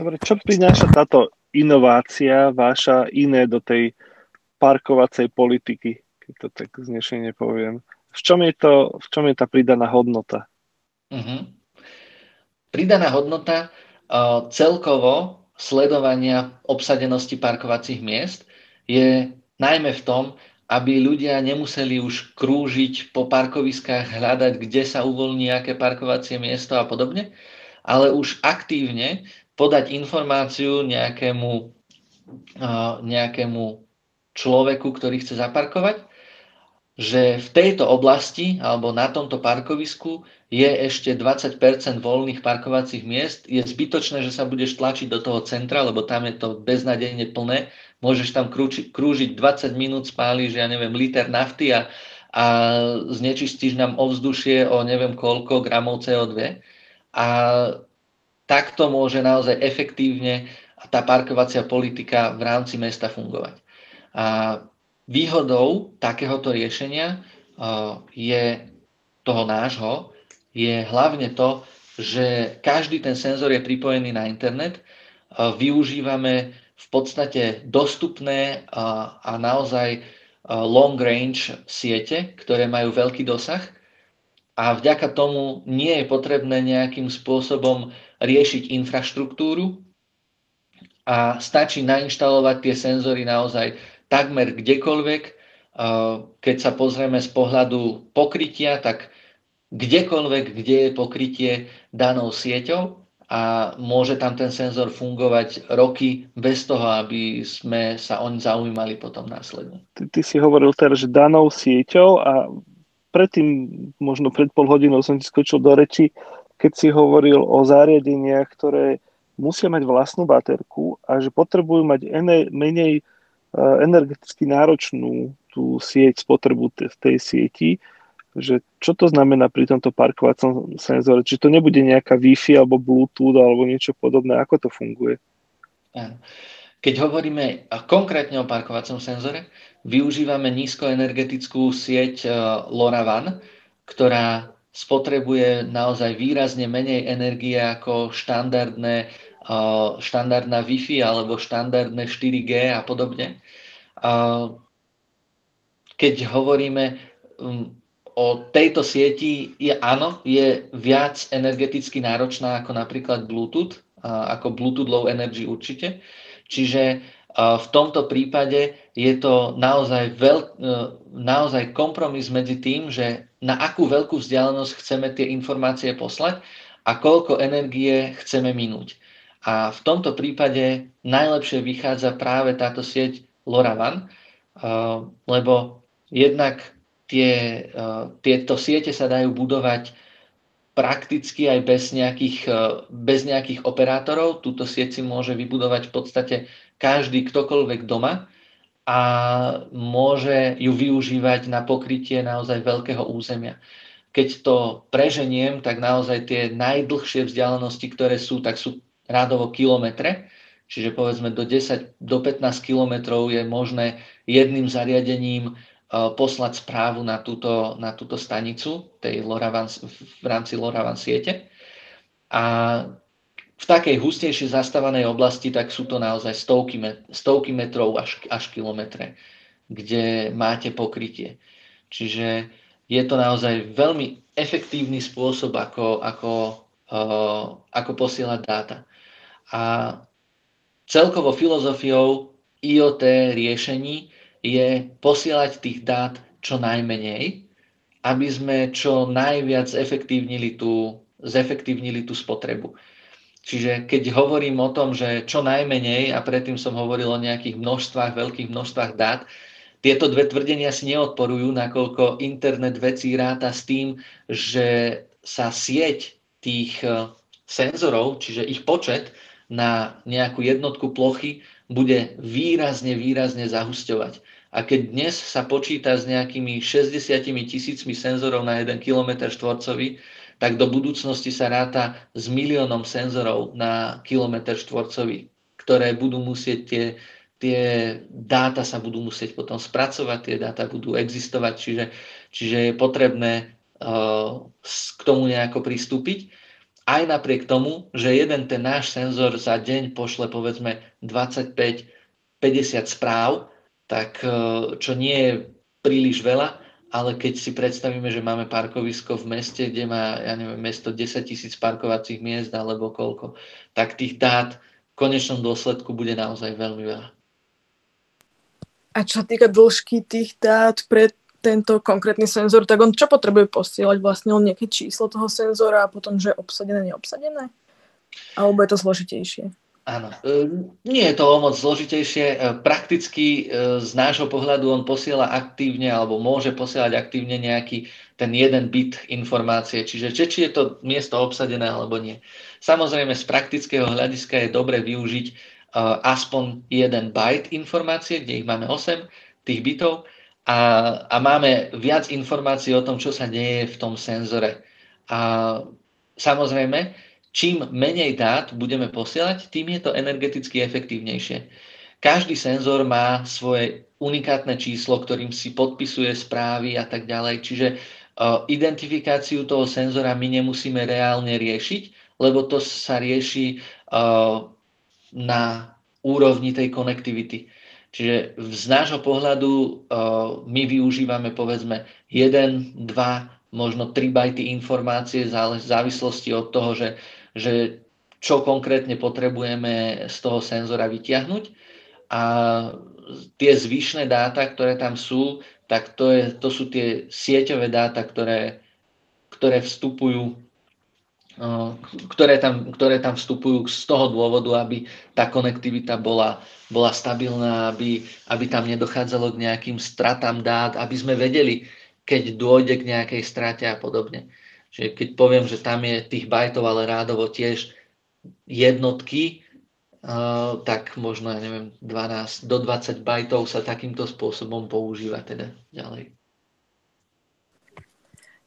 C: Dobre, čo prináša táto inovácia váša iné do tej parkovacej politiky, keď to tak znešene poviem? V čom je, to, v čom je tá pridaná hodnota?
B: Uh-huh. Pridaná hodnota uh, celkovo sledovania obsadenosti parkovacích miest je najmä v tom, aby ľudia nemuseli už krúžiť po parkoviskách, hľadať, kde sa uvoľní aké parkovacie miesto a podobne, ale už aktívne podať informáciu nejakému, nejakému človeku, ktorý chce zaparkovať, že v tejto oblasti alebo na tomto parkovisku je ešte 20% voľných parkovacích miest. Je zbytočné, že sa budeš tlačiť do toho centra, lebo tam je to beznadejne plné môžeš tam krúči, krúžiť 20 minút, spáliš, ja neviem, liter nafty a, a znečistíš nám ovzdušie o neviem koľko gramov CO2. A takto môže naozaj efektívne tá parkovacia politika v rámci mesta fungovať. A výhodou takéhoto riešenia je toho nášho, je hlavne to, že každý ten senzor je pripojený na internet. Využívame v podstate dostupné a, a naozaj long range siete, ktoré majú veľký dosah a vďaka tomu nie je potrebné nejakým spôsobom riešiť infraštruktúru a stačí nainštalovať tie senzory naozaj takmer kdekoľvek. Keď sa pozrieme z pohľadu pokrytia, tak kdekoľvek, kde je pokrytie danou sieťou a môže tam ten senzor fungovať roky bez toho, aby sme sa oň zaujímali potom následne.
C: Ty, ty si hovoril teraz, že danou sieťou a predtým, možno pred pol hodinou som ti skočil do reči, keď si hovoril o zariadeniach, ktoré musia mať vlastnú baterku a že potrebujú mať ene, menej e, energeticky náročnú tú sieť, spotrebu tej, sieti, že čo to znamená pri tomto parkovacom senzore? Či to nebude nejaká Wi-Fi alebo Bluetooth alebo niečo podobné? Ako to funguje?
B: Keď hovoríme konkrétne o parkovacom senzore, využívame nízkoenergetickú sieť e, LoRaWAN, ktorá spotrebuje naozaj výrazne menej energie ako štandardné, e, štandardná Wi-Fi alebo štandardné 4G a podobne. Keď hovoríme o tejto sieti je áno, je viac energeticky náročná ako napríklad Bluetooth, ako Bluetooth Low Energy určite. Čiže v tomto prípade je to naozaj, veľ, e, naozaj kompromis medzi tým, že na akú veľkú vzdialenosť chceme tie informácie poslať a koľko energie chceme minúť. A v tomto prípade najlepšie vychádza práve táto sieť LoRaWAN, lebo jednak tie, uh, tieto siete sa dajú budovať prakticky aj bez nejakých, uh, bez nejakých operátorov. Túto sieť si môže vybudovať v podstate každý ktokoľvek doma a môže ju využívať na pokrytie naozaj veľkého územia. Keď to preženiem, tak naozaj tie najdlhšie vzdialenosti, ktoré sú, tak sú rádovo kilometre, čiže povedzme do 10, do 15 kilometrov je možné jedným zariadením poslať správu na túto, na túto stanicu tej LoRaWAN, v rámci LoRaWAN siete. A v takej hustejšie zastávanej oblasti, tak sú to naozaj stovky, stovky metrov až, až kilometre, kde máte pokrytie. Čiže je to naozaj veľmi efektívny spôsob, ako, ako, uh, ako posielať dáta. A celkovo filozofiou IoT riešení je posielať tých dát čo najmenej, aby sme čo najviac zefektívnili tú, zefektívnili tú spotrebu. Čiže keď hovorím o tom, že čo najmenej, a predtým som hovoril o nejakých množstvách, veľkých množstvách dát, tieto dve tvrdenia si neodporujú, nakoľko internet vecí ráta s tým, že sa sieť tých eh, senzorov, čiže ich počet na nejakú jednotku plochy bude výrazne, výrazne zahusťovať. A keď dnes sa počíta s nejakými 60 tisícmi senzorov na 1 km štvorcový, tak do budúcnosti sa ráta s miliónom senzorov na kilometr štvorcový, ktoré budú musieť tie, tie dáta sa budú musieť potom spracovať, tie dáta budú existovať, čiže, čiže je potrebné uh, k tomu nejako pristúpiť. Aj napriek tomu, že jeden ten náš senzor za deň pošle povedzme 25-50 správ, tak e, čo nie je príliš veľa, ale keď si predstavíme, že máme parkovisko v meste, kde má, ja neviem, mesto 10 tisíc parkovacích miest alebo koľko, tak tých dát v konečnom dôsledku bude naozaj veľmi veľa.
A: A čo týka dĺžky tých dát pre tento konkrétny senzor, tak on čo potrebuje posielať? Vlastne on nejaké číslo toho senzora a potom, že je obsadené, neobsadené? Alebo je to zložitejšie?
B: Áno, e, nie je to o moc zložitejšie. E, prakticky e, z nášho pohľadu on posiela aktívne alebo môže posielať aktívne nejaký ten jeden bit informácie, čiže či, či je to miesto obsadené alebo nie. Samozrejme z praktického hľadiska je dobre využiť aspoň jeden byte informácie, kde ich máme 8 tých bitov, a, a máme viac informácií o tom, čo sa deje v tom senzore. A samozrejme, čím menej dát budeme posielať, tým je to energeticky efektívnejšie. Každý senzor má svoje unikátne číslo, ktorým si podpisuje správy a tak ďalej. Čiže identifikáciu toho senzora my nemusíme reálne riešiť, lebo to sa rieši na úrovni tej konektivity. Čiže z nášho pohľadu my využívame povedzme 1, 2, možno 3 bajty informácie v závislosti od toho, že, že čo konkrétne potrebujeme z toho senzora vyťahnuť. A tie zvyšné dáta, ktoré tam sú, tak to, je, to sú tie sieťové dáta, ktoré, ktoré vstupujú ktoré tam, ktoré tam vstupujú z toho dôvodu, aby tá konektivita bola, bola stabilná, aby, aby tam nedochádzalo k nejakým stratám dát, aby sme vedeli, keď dôjde k nejakej strate a podobne. Čiže keď poviem, že tam je tých bajtov, ale rádovo tiež jednotky, tak možno, ja neviem, 12 do 20 bajtov sa takýmto spôsobom používa teda ďalej.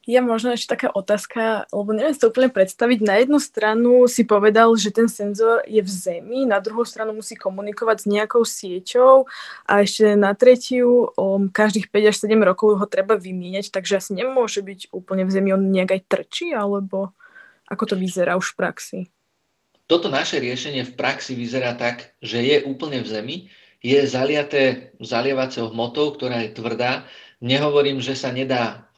A: Ja možno ešte taká otázka, lebo neviem si to úplne predstaviť. Na jednu stranu si povedal, že ten senzor je v zemi, na druhú stranu musí komunikovať s nejakou sieťou a ešte na tretiu um, každých 5 až 7 rokov ho treba vymieňať, takže asi nemôže byť úplne v zemi, on nejak aj trčí, alebo ako to vyzerá už v praxi?
B: Toto naše riešenie v praxi vyzerá tak, že je úplne v zemi, je zaliaté zalievacou hmotou, ktorá je tvrdá Nehovorím, že sa nedá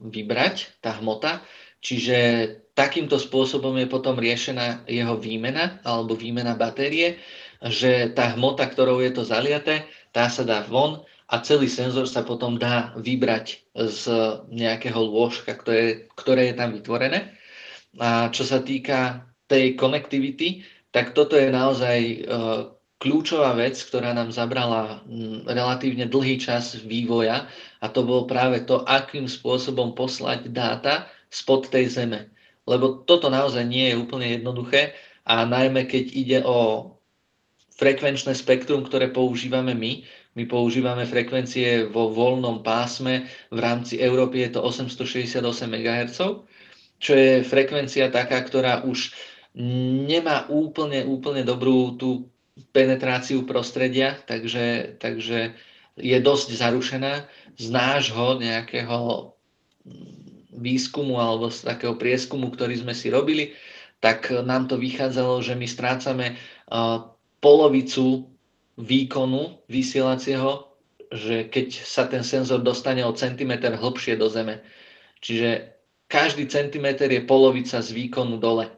B: vybrať tá hmota, čiže takýmto spôsobom je potom riešená jeho výmena alebo výmena batérie, že tá hmota, ktorou je to zaliaté, tá sa dá von a celý senzor sa potom dá vybrať z nejakého lôžka, ktoré, ktoré je tam vytvorené. A čo sa týka tej konektivity, tak toto je naozaj kľúčová vec, ktorá nám zabrala mm, relatívne dlhý čas vývoja a to bolo práve to, akým spôsobom poslať dáta spod tej zeme. Lebo toto naozaj nie je úplne jednoduché a najmä keď ide o frekvenčné spektrum, ktoré používame my, my používame frekvencie vo voľnom pásme, v rámci Európy je to 868 MHz, čo je frekvencia taká, ktorá už nemá úplne, úplne dobrú tú penetráciu prostredia, takže, takže je dosť zarušená z nášho nejakého výskumu alebo z takého prieskumu, ktorý sme si robili, tak nám to vychádzalo, že my strácame polovicu výkonu vysielacieho, že keď sa ten senzor dostane o centimetr hlbšie do zeme. Čiže každý centimetr je polovica z výkonu dole.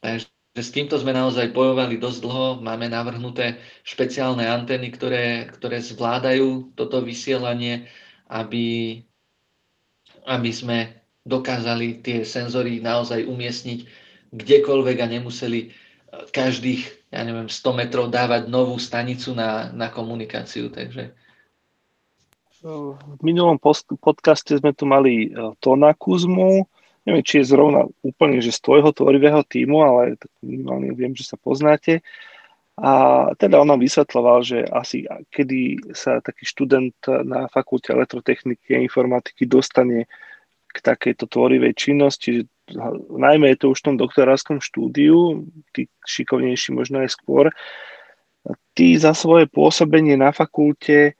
B: Takže s týmto sme naozaj bojovali dosť dlho. Máme navrhnuté špeciálne antény, ktoré, ktoré zvládajú toto vysielanie, aby, aby sme dokázali tie senzory naozaj umiestniť kdekoľvek a nemuseli eh, každých, ja neviem, 100 metrov dávať novú stanicu na, na komunikáciu. Takže...
C: V minulom podcaste sme tu mali eh, Tona Kuzmu, neviem, či je zrovna úplne, že z tvojho tvorivého týmu, ale minimálne viem, že sa poznáte. A teda on nám vysvetloval, že asi kedy sa taký študent na fakulte elektrotechniky a informatiky dostane k takejto tvorivej činnosti, najmä je to už v tom doktorárskom štúdiu, tí šikovnejší možno aj skôr, ty za svoje pôsobenie na fakulte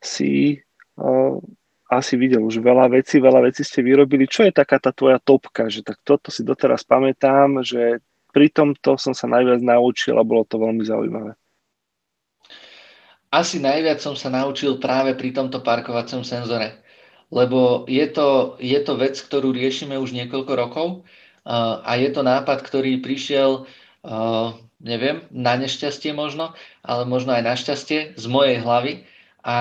C: si asi videl už veľa vecí, veľa vecí ste vyrobili. Čo je taká tá tvoja topka? Že tak toto si doteraz pamätám, že pri tomto som sa najviac naučil a bolo to veľmi zaujímavé.
B: Asi najviac som sa naučil práve pri tomto parkovacom senzore, lebo je to, je to vec, ktorú riešime už niekoľko rokov a je to nápad, ktorý prišiel, neviem, na nešťastie možno, ale možno aj na šťastie z mojej hlavy a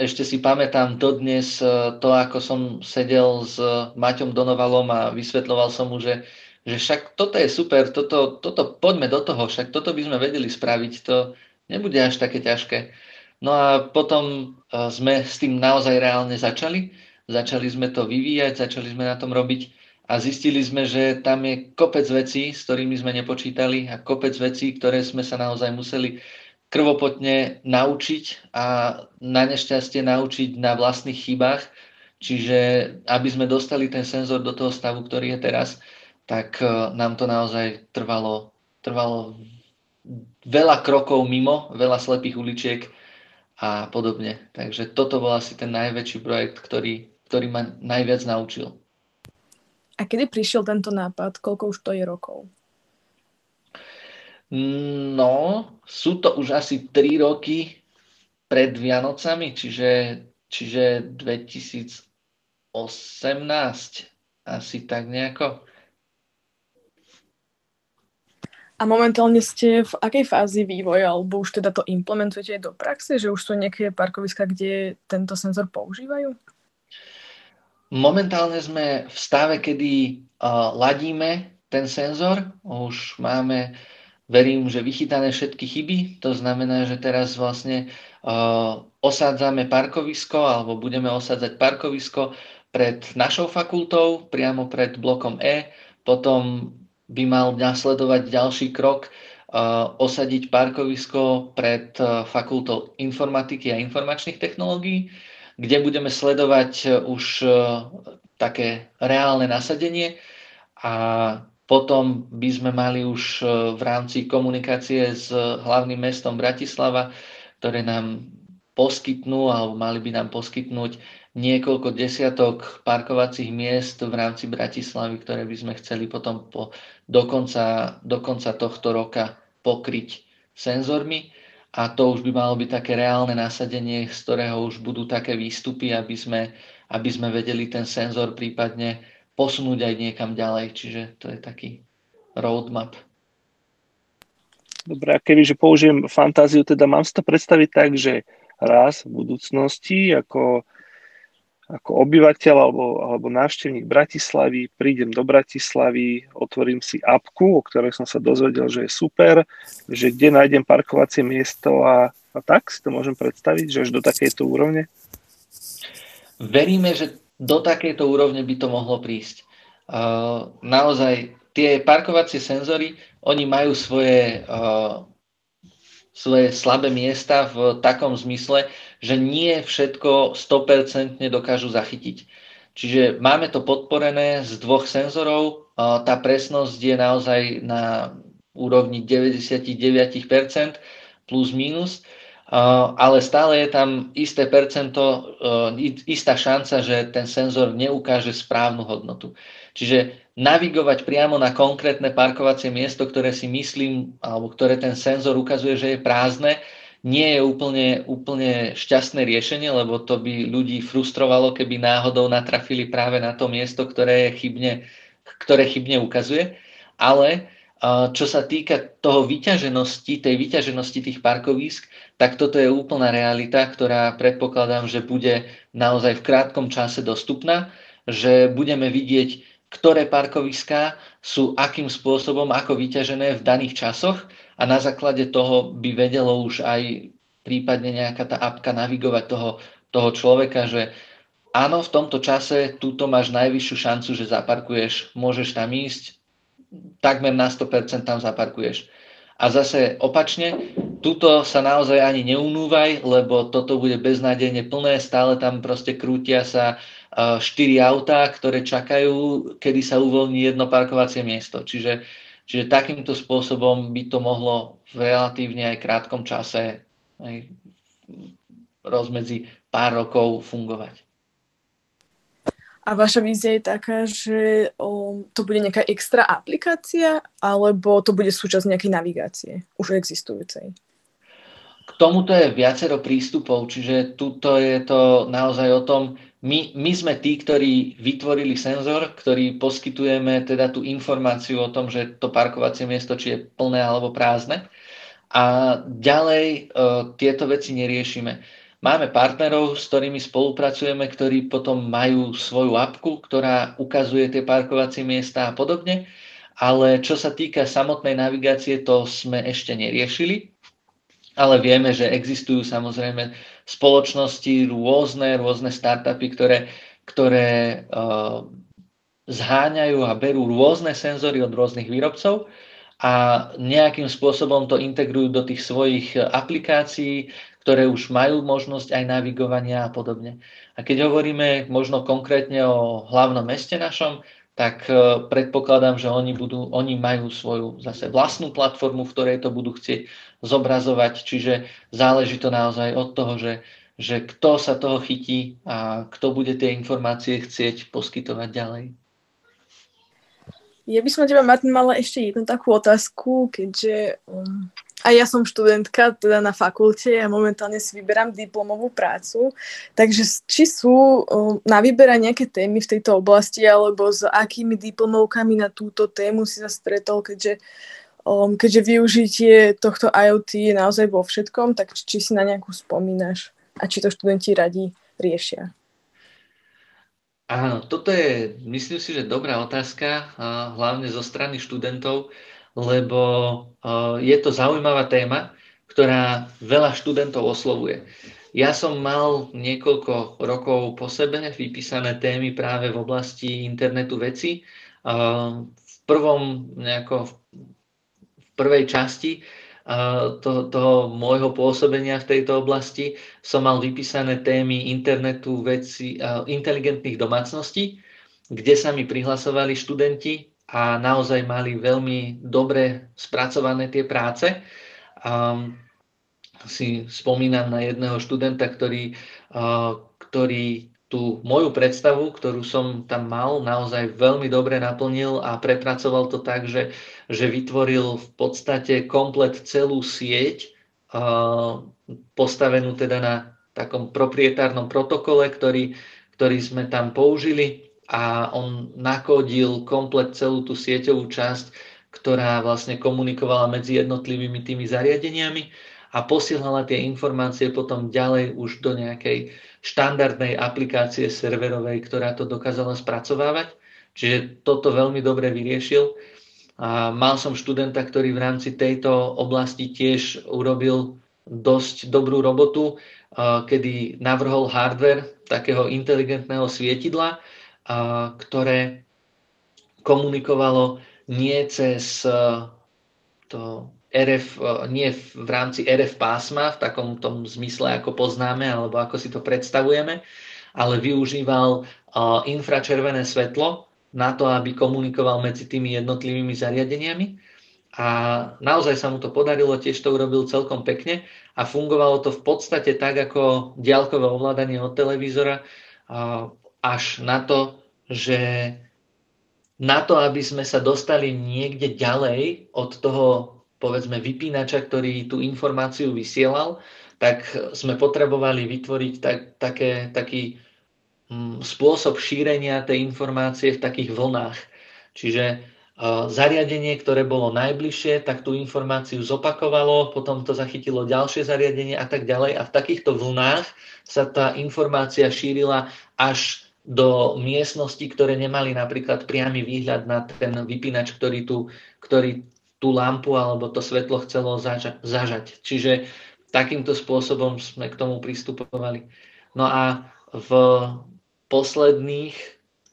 B: ešte si pamätám dodnes e, to, ako som sedel s Maťom Donovalom a vysvetloval som mu, že, že však toto je super, toto, toto poďme do toho, však toto by sme vedeli spraviť, to nebude až také ťažké. No a potom e, sme s tým naozaj reálne začali, začali sme to vyvíjať, začali sme na tom robiť a zistili sme, že tam je kopec vecí, s ktorými sme nepočítali a kopec vecí, ktoré sme sa naozaj museli krvopotne naučiť a na nešťastie naučiť na vlastných chybách. Čiže aby sme dostali ten senzor do toho stavu, ktorý je teraz, tak e, nám to naozaj trvalo, trvalo veľa krokov mimo, veľa slepých uličiek a podobne. Takže toto bol asi ten najväčší projekt, ktorý, ktorý ma najviac naučil.
A: A kedy prišiel tento nápad? Koľko už to je rokov?
B: No, sú to už asi 3 roky pred Vianocami, čiže, čiže 2018, asi tak nejako.
A: A momentálne ste v akej fázi vývoja, alebo už teda to implementujete do praxe, že už sú nejaké parkoviska, kde tento senzor používajú?
B: Momentálne sme v stave, kedy uh, ladíme ten senzor. Už máme verím, že vychytané všetky chyby. To znamená, že teraz vlastne uh, osádzame parkovisko alebo budeme osádzať parkovisko pred našou fakultou, priamo pred blokom E. Potom by mal nasledovať ďalší krok, uh, osadiť parkovisko pred uh, fakultou informatiky a informačných technológií, kde budeme sledovať už také reálne nasadenie a potom by sme mali už e, v rámci komunikácie s hlavným mestom Bratislava, ktoré nám poskytnú, alebo mali by nám poskytnúť niekoľko desiatok parkovacích miest v rámci Bratislavy, ktoré by sme chceli potom po, do, konca, do konca tohto roka pokryť senzormi. A to už by malo byť také reálne nasadenie, z ktorého už budú také výstupy, aby sme, aby sme vedeli ten senzor prípadne posunúť aj niekam ďalej. Čiže to je taký roadmap.
C: Dobre, a kebyže použijem fantáziu, teda mám si to predstaviť tak, že raz v budúcnosti ako, ako obyvateľ alebo, alebo návštevník Bratislavy prídem do Bratislavy, otvorím si apku, o ktorej som sa dozvedel, že je super, že kde nájdem parkovacie miesto a, a tak si to môžem predstaviť, že až do takejto úrovne?
B: Veríme, že do takejto úrovne by to mohlo prísť. Uh, naozaj tie parkovacie senzory, oni majú svoje, uh, svoje slabé miesta v takom zmysle, že nie všetko 100% dokážu zachytiť. Čiže máme to podporené z dvoch senzorov, uh, tá presnosť je naozaj na úrovni 99% plus minus ale stále je tam isté percento, e, istá šanca, že ten senzor neukáže správnu hodnotu. Čiže navigovať priamo na konkrétne parkovacie miesto, ktoré si myslím, alebo ktoré ten senzor ukazuje, že je prázdne, nie je úplne, úplne šťastné riešenie, lebo to by ľudí frustrovalo, keby náhodou natrafili práve na to miesto, ktoré, chybne, ktoré chybne ukazuje. Ale čo sa týka toho vyťaženosti, tej vyťaženosti tých parkovísk, tak toto je úplná realita, ktorá predpokladám, že bude naozaj v krátkom čase dostupná, že budeme vidieť, ktoré parkoviská sú akým spôsobom, ako vyťažené v daných časoch a na základe toho by vedelo už aj prípadne nejaká tá apka navigovať toho, toho človeka, že áno, v tomto čase túto máš najvyššiu šancu, že zaparkuješ, môžeš tam ísť, takmer na 100% tam zaparkuješ. A zase opačne, tuto sa naozaj ani neunúvaj, lebo toto bude beznádejne plné, stále tam proste krútia sa štyri autá, ktoré čakajú, kedy sa uvoľní jedno parkovacie miesto. Čiže, čiže takýmto spôsobom by to mohlo v relatívne aj krátkom čase aj rozmedzi pár rokov fungovať.
A: A vaša vízia je taká, že o, to bude nejaká extra aplikácia, alebo to bude súčasť nejakej navigácie, už existujúcej?
B: K tomuto je viacero prístupov, čiže tuto je to naozaj o tom, my, my sme tí, ktorí vytvorili senzor, ktorý poskytujeme teda tú informáciu o tom, že to parkovacie miesto, či je plné alebo prázdne. A ďalej e, tieto veci neriešime Máme partnerov, s ktorými spolupracujeme, ktorí potom majú svoju apku, ktorá ukazuje tie parkovacie miesta a podobne. Ale čo sa týka samotnej navigácie, to sme ešte neriešili. Ale vieme, že existujú samozrejme spoločnosti, rôzne, rôzne startupy, ktoré, ktoré uh, zháňajú a berú rôzne senzory od rôznych výrobcov a nejakým spôsobom to integrujú do tých svojich aplikácií, ktoré už majú možnosť aj navigovania a podobne. A keď hovoríme možno konkrétne o hlavnom meste našom, tak e, predpokladám, že oni, budú, oni majú svoju zase vlastnú platformu, v ktorej to budú chcieť zobrazovať, čiže záleží to naozaj od toho, že, že kto sa toho chytí a kto bude tie informácie chcieť poskytovať ďalej.
A: Ja by som teba, Martin, mala ešte jednu takú otázku, keďže um, aj ja som študentka teda na fakulte a momentálne si vyberám diplomovú prácu. Takže či sú um, na výbera nejaké témy v tejto oblasti alebo s akými diplomovkami na túto tému si sa stretol, keďže, um, keďže využitie tohto IoT je naozaj vo všetkom, tak či si na nejakú spomínaš a či to študenti radi riešia?
B: Áno, toto je, myslím si, že dobrá otázka, hlavne zo strany študentov, lebo je to zaujímavá téma, ktorá veľa študentov oslovuje. Ja som mal niekoľko rokov po sebe vypísané témy práve v oblasti internetu veci. V prvom, nejako, v prvej časti to, toho môjho pôsobenia v tejto oblasti som mal vypísané témy internetu veci, inteligentných domácností, kde sa mi prihlasovali študenti a naozaj mali veľmi dobre spracované tie práce. Um, si spomínam na jedného študenta, ktorý, uh, ktorý tú moju predstavu, ktorú som tam mal, naozaj veľmi dobre naplnil a prepracoval to tak, že, že vytvoril v podstate komplet celú sieť, postavenú teda na takom proprietárnom protokole, ktorý, ktorý sme tam použili a on nakodil komplet celú tú sieťovú časť, ktorá vlastne komunikovala medzi jednotlivými tými zariadeniami a posielala tie informácie potom ďalej už do nejakej štandardnej aplikácie serverovej, ktorá to dokázala spracovávať. Čiže toto veľmi dobre vyriešil. Mal som študenta, ktorý v rámci tejto oblasti tiež urobil dosť dobrú robotu, kedy navrhol hardware takého inteligentného svietidla, ktoré komunikovalo nie cez to RF, e, nie v rámci RF pásma, v takom tom zmysle, ako poznáme, alebo ako si to predstavujeme, ale využíval e, infračervené svetlo na to, aby komunikoval medzi tými jednotlivými zariadeniami. A naozaj sa mu to podarilo, tiež to urobil celkom pekne a fungovalo to v podstate tak, ako diaľkové ovládanie od televízora, až na to, že na to, aby sme sa dostali niekde ďalej od toho povedzme vypínača, ktorý tú informáciu vysielal, tak sme potrebovali vytvoriť tak, také, taký spôsob šírenia tej informácie v takých vlnách. Čiže zariadenie, ktoré bolo najbližšie, tak tú informáciu zopakovalo, potom to zachytilo ďalšie zariadenie a tak ďalej. A v takýchto vlnách sa tá informácia šírila až do miestností, ktoré nemali napríklad priamy výhľad na ten vypínač, ktorý, tu, ktorý tú lampu alebo to svetlo chcelo zaža- zažať. Čiže takýmto spôsobom sme k tomu pristupovali. No a v posledných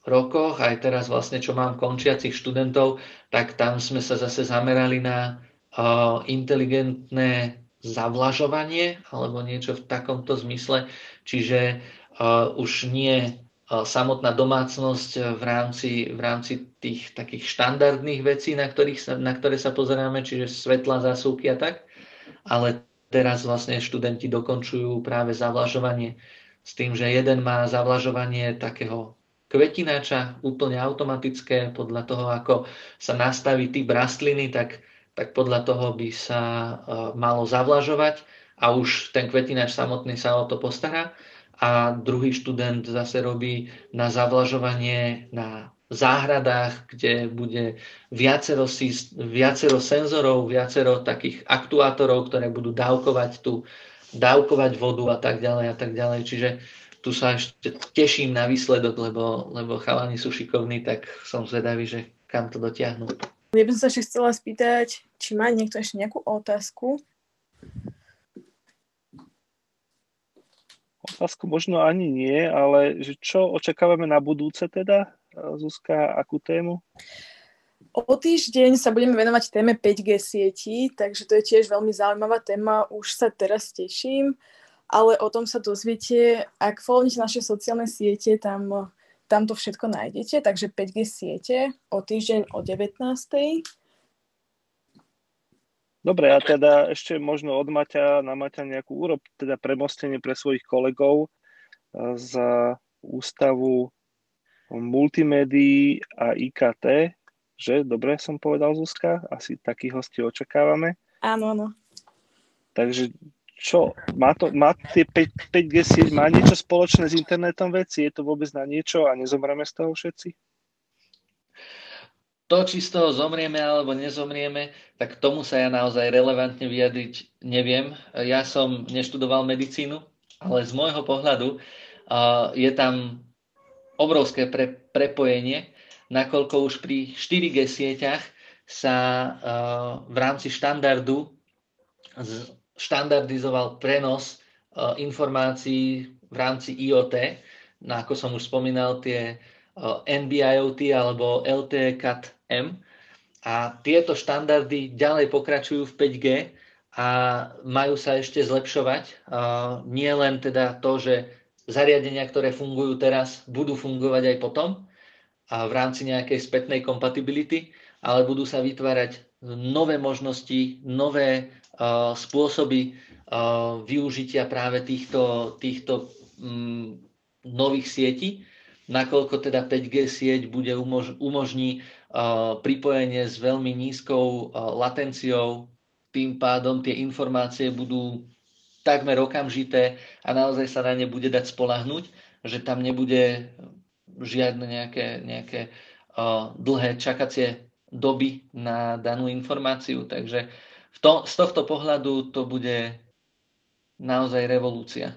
B: rokoch, aj teraz vlastne, čo mám končiacich študentov, tak tam sme sa zase zamerali na uh, inteligentné zavlažovanie alebo niečo v takomto zmysle. Čiže uh, už nie samotná domácnosť v rámci, v rámci tých takých štandardných vecí, na, ktorých sa, na ktoré sa pozeráme, čiže svetla, zásuvky a tak. Ale teraz vlastne študenti dokončujú práve zavlažovanie s tým, že jeden má zavlažovanie takého kvetinača, úplne automatické, podľa toho, ako sa nastaví typ rastliny, tak, tak podľa toho by sa uh, malo zavlažovať a už ten kvetinač samotný sa o to postará. A druhý študent zase robí na zavlažovanie na záhradách, kde bude viacero, viacero senzorov, viacero takých aktuátorov, ktoré budú dávkovať tu, dávkovať vodu a tak ďalej a tak ďalej. Čiže tu sa ešte teším na výsledok, lebo, lebo chalani sú šikovní, tak som zvedavý, že kam to dotiahnu.
A: Ja by som sa ešte chcela spýtať, či má niekto ešte nejakú otázku?
C: Otázku možno ani nie, ale že čo očakávame na budúce teda? Zuzka, akú tému?
A: O týždeň sa budeme venovať téme 5G sieti, takže to je tiež veľmi zaujímavá téma, už sa teraz teším, ale o tom sa dozviete, ak follownete naše sociálne siete, tam, tam to všetko nájdete, takže 5G siete o týždeň o 19.
C: Dobre, a teda ešte možno od Maťa na Maťa nejakú úrob, teda premostenie pre svojich kolegov z ústavu multimédií a IKT, že? Dobre som povedal, Zuzka? Asi takých hostí očakávame.
A: Áno, áno.
C: Takže čo, má, to, má tie 5, 5G sieť, má niečo spoločné s internetom veci? Je to vôbec na niečo a nezomreme z toho všetci?
B: To, či z toho zomrieme alebo nezomrieme, tak tomu sa ja naozaj relevantne vyjadriť neviem. Ja som neštudoval medicínu, ale z môjho pohľadu uh, je tam obrovské pre, prepojenie, nakoľko už pri 4G sieťach sa uh, v rámci štandardu štandardizoval prenos uh, informácií v rámci IoT, no ako som už spomínal, tie uh, NB-IoT alebo LTE Cat M. A tieto štandardy ďalej pokračujú v 5G a majú sa ešte zlepšovať. Nie len teda to, že zariadenia, ktoré fungujú teraz, budú fungovať aj potom a v rámci nejakej spätnej kompatibility, ale budú sa vytvárať nové možnosti, nové uh, spôsoby uh, využitia práve týchto, týchto um, nových sietí, nakoľko teda 5G sieť bude umož- umožní pripojenie s veľmi nízkou latenciou, tým pádom tie informácie budú takmer okamžité a naozaj sa na ne bude dať spolahnuť, že tam nebude žiadne nejaké, nejaké uh, dlhé čakacie doby na danú informáciu. Takže v to, z tohto pohľadu to bude naozaj revolúcia.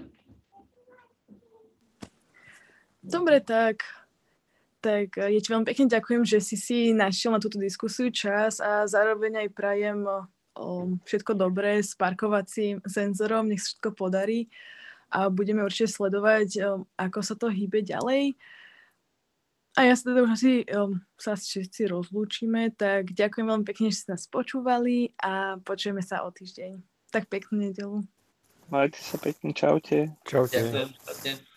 A: Dobre, tak tak ja ti veľmi pekne ďakujem, že si si našiel na túto diskusiu čas a zároveň aj prajem všetko dobré s parkovacím senzorom, nech sa všetko podarí a budeme určite sledovať, ako sa to hýbe ďalej. A ja sa teda už asi um, sa všetci rozlúčime, tak ďakujem veľmi pekne, že ste nás počúvali a počujeme sa o týždeň. Tak peknú nedelu.
C: Majte sa pekne, čaute.
B: Čaute. Ďakujem.